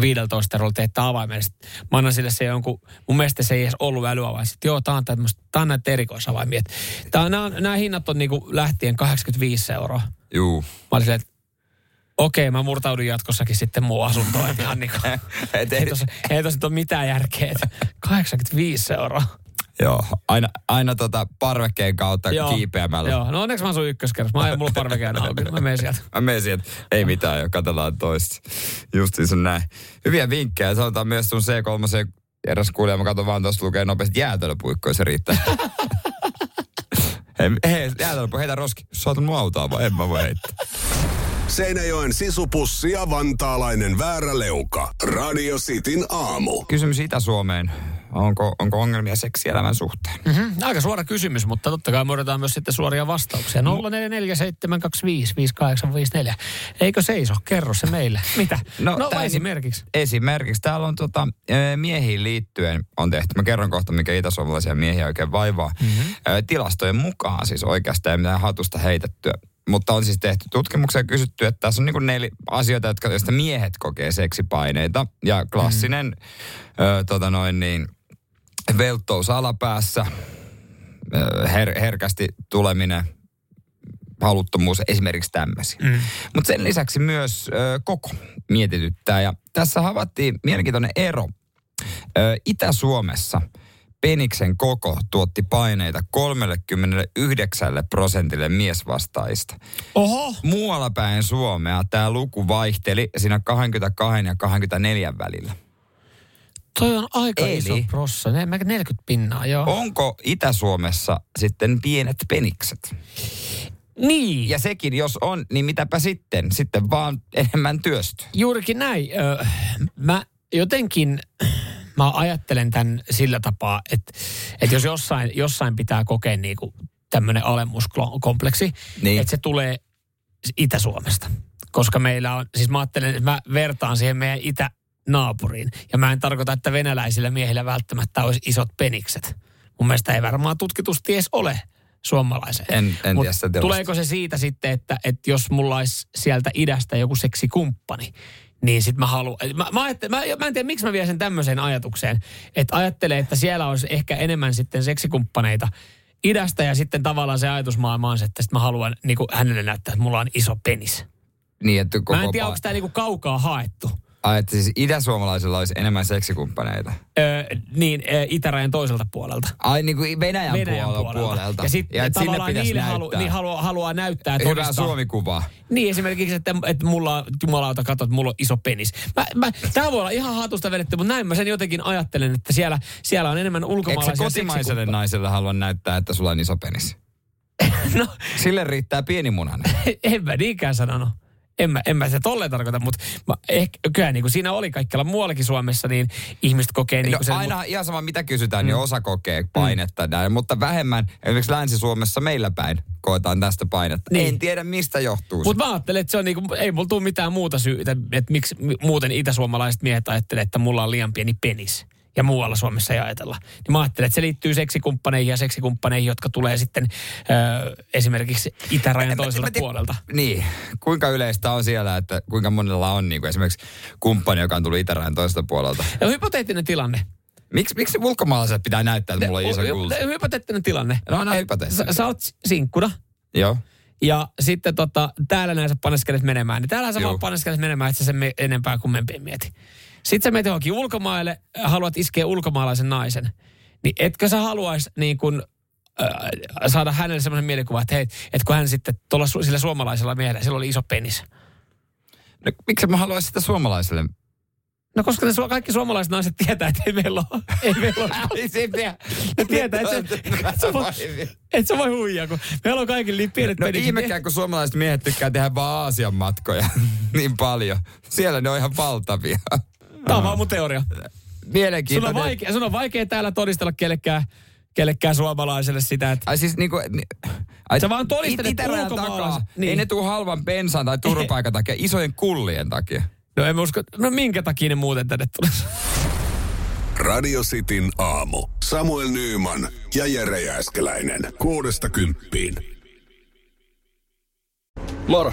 15 eurolla teettä avaimen. Sit Mä annan sille se jonkun, mun mielestä se ei edes ollut älyavain. Sitten joo, tää on tämmöistä, tää on näitä erikoisavaimia. Tää, nää, nää hinnat on niinku lähtien 85 euroa. Juu. Mä olin silleen, että okei, mä murtaudun jatkossakin sitten mun asuntoon. Ihan niinku, ei tossa, ei nyt ole mitään järkeä. että 85 euroa. Joo, aina, aina tota parvekkeen kautta kiipeämällä. Joo, no onneksi mä asun ykköskerrassa. Mä ajan mulla parveke aina auki. Mä menen sieltä. Mä menen sieltä. Ei mitään jo, katsellaan toista. Justiinsa näin. Hyviä vinkkejä. Sanotaan myös sun C3 eräs kuulija, mä katson vaan tuosta lukee nopeasti jäätelöpuikkoja, se riittää. hei, hei jäätelöpuikko, heitä roski. Saat mun autoa, vaan en mä voi heittää. Seinäjoen sisupussi ja vantaalainen vääräleuka. Radio Cityn aamu. Kysymys Itä-Suomeen. Onko, onko ongelmia seksielämän suhteen? Mm-hmm. Aika suora kysymys, mutta totta kai me odotetaan myös sitten suoria vastauksia. 0447255854. Eikö seiso? Kerro se meille. Mitä? No, no tää esimerkiksi. Esimerkiksi. Täällä on tota, ö, miehiin liittyen on tehty. Mä kerron kohta, mikä itäsuomalaisia miehiä oikein vaivaa. Mm-hmm. Ö, tilastojen mukaan siis oikeastaan ei mitään hatusta heitettyä. Mutta on siis tehty tutkimuksia ja kysytty, että tässä on niin neljä asioita, jotka, joista miehet kokee seksipaineita. Ja klassinen mm. ö, tota noin niin, velttous alapäässä, her, herkästi tuleminen, haluttomuus, esimerkiksi tämmöisiä. Mm. Mutta sen lisäksi myös ö, koko mietityttää. Ja tässä havaittiin mielenkiintoinen ero. Ö, Itä-Suomessa peniksen koko tuotti paineita 39 prosentille miesvastaista. Oho! Muualla päin Suomea tämä luku vaihteli siinä 22 ja 24 välillä. Toi on aika Eli- iso prossa. Ne- 40 pinnaa, joo. Onko Itä-Suomessa sitten pienet penikset? Niin. Ja sekin, jos on, niin mitäpä sitten? Sitten vaan enemmän työstä. Juurikin näin. Ö, mä jotenkin, mä ajattelen tämän sillä tapaa, että, että jos jossain, jossain pitää kokea niinku tämmöinen alemmuuskompleksi, niin. että se tulee Itä-Suomesta. Koska meillä on, siis mä ajattelen, että mä vertaan siihen meidän itänaapuriin. Ja mä en tarkoita, että venäläisillä miehillä välttämättä olisi isot penikset. Mun mielestä ei varmaan tutkitusti edes ole suomalaiseen. En, en Mut tiedä tuleeko se siitä sitten, että, että jos mulla olisi sieltä idästä joku seksikumppani, niin sit mä haluan, mä, mä, ajattel- mä, mä en tiedä miksi mä vien sen tämmöiseen ajatukseen, että ajattelee, että siellä olisi ehkä enemmän sitten seksikumppaneita idästä ja sitten tavallaan se ajatusmaailma on se, että sit mä haluan niin hänelle näyttää, että mulla on iso penis. Niin, että koko Mä en tiedä, onko tämä niin kaukaa haettu. Ai, että siis itä-suomalaisilla olisi enemmän seksikumppaneita. Öö, niin, itärajan toiselta puolelta. Ai niin kuin Venäjän, Venäjän puolelta. puolelta. Ja sitten sinne tavallaan pitäisi niille näyttää. halu, niin haluaa, haluaa näyttää Hyvää todistaa. Suomi-kuvaa. Niin esimerkiksi, että, että mulla on, jumalauta, katso, että mulla on iso penis. Mä, mä, tämä voi olla ihan hatusta vedetty, mutta näin mä sen jotenkin ajattelen, että siellä, siellä on enemmän Eikö ulkomaalaisia kotimaiselle seksikumppaneita. naiselle halua näyttää, että sulla on iso penis? no. Sille riittää pieni munanen. en mä niinkään sanonut. En mä, en mä sitä tolleen tarkoita, mutta mä, ehkä, kyllä niin kuin siinä oli kaikkialla muuallakin Suomessa, niin ihmiset kokee niin No, sen, aina ihan sama mitä kysytään, niin osa kokee painetta näin, mutta vähemmän, esimerkiksi Länsi-Suomessa meillä päin koetaan tästä painetta. Niin. En tiedä mistä johtuu. Mutta mä ajattelen, että se on niinku, ei mulla tule mitään muuta syytä, että miksi mi- muuten itäsuomalaiset miehet ajattelee, että mulla on liian pieni penis. Ja muualla Suomessa ei ajatella. Niin mä ajattelen, että se liittyy seksikumppaneihin ja seksikumppaneihin, jotka tulee sitten ö, esimerkiksi itärajan toiselta puolelta. Niin, kuinka yleistä on siellä, että kuinka monella on niin kuin esimerkiksi kumppani, joka on tullut itärajan toiselta puolelta? Ja hypoteettinen tilanne. Miksi, miksi ulkomaalaiset pitää näyttää, että mulla on iso kulta? hy- Hypoteettinen tilanne. No Et hypoteettinen. Sä, sä oot sinkkuna. Joo. Ja sitten tota, täällä näin sä paneskelet menemään. Niin täällä sä Joo. vaan paneskelet menemään, että sä sen me- enempää kuin mieti. Sitten sä menet johonkin ulkomaille, äh, haluat iskeä ulkomaalaisen naisen. Niin etkö sä haluaisi niin kun, äh, saada hänelle semmoisen mielikuvan, että hei, että kun hän sitten tuolla su- sillä suomalaisella miehellä, sillä oli iso penis. No, miksi mä haluaisin sitä suomalaiselle? No koska ne su- kaikki suomalaiset naiset tietää, että ei meillä ole. Ei meillä ole. Ei se tiedä. Ne tietää, että, se, että, sä voi, että sä voi huijaa, kun meillä on kaikille niin pienet No ihmekään, kun suomalaiset miehet tykkää tehdä vaan Aasian matkoja niin paljon. Siellä ne on ihan valtavia. Tämä on vaan mun teoria. Sun on, Mielenkiintoinen. vaikea, sun on vaikea täällä todistella kellekään, kellekään suomalaiselle sitä, että Ai siis niinku... Ni, ai, Sä vaan ulkomaalaiset- takaa. niin. Ei ne tuu halvan bensan tai turvapaikan takia, isojen kullien takia. No en usko, no minkä takia ne muuten tänne tulisi? Radio Cityn aamu. Samuel Nyyman ja Jere Jääskeläinen. Kuudesta kymppiin. Moro,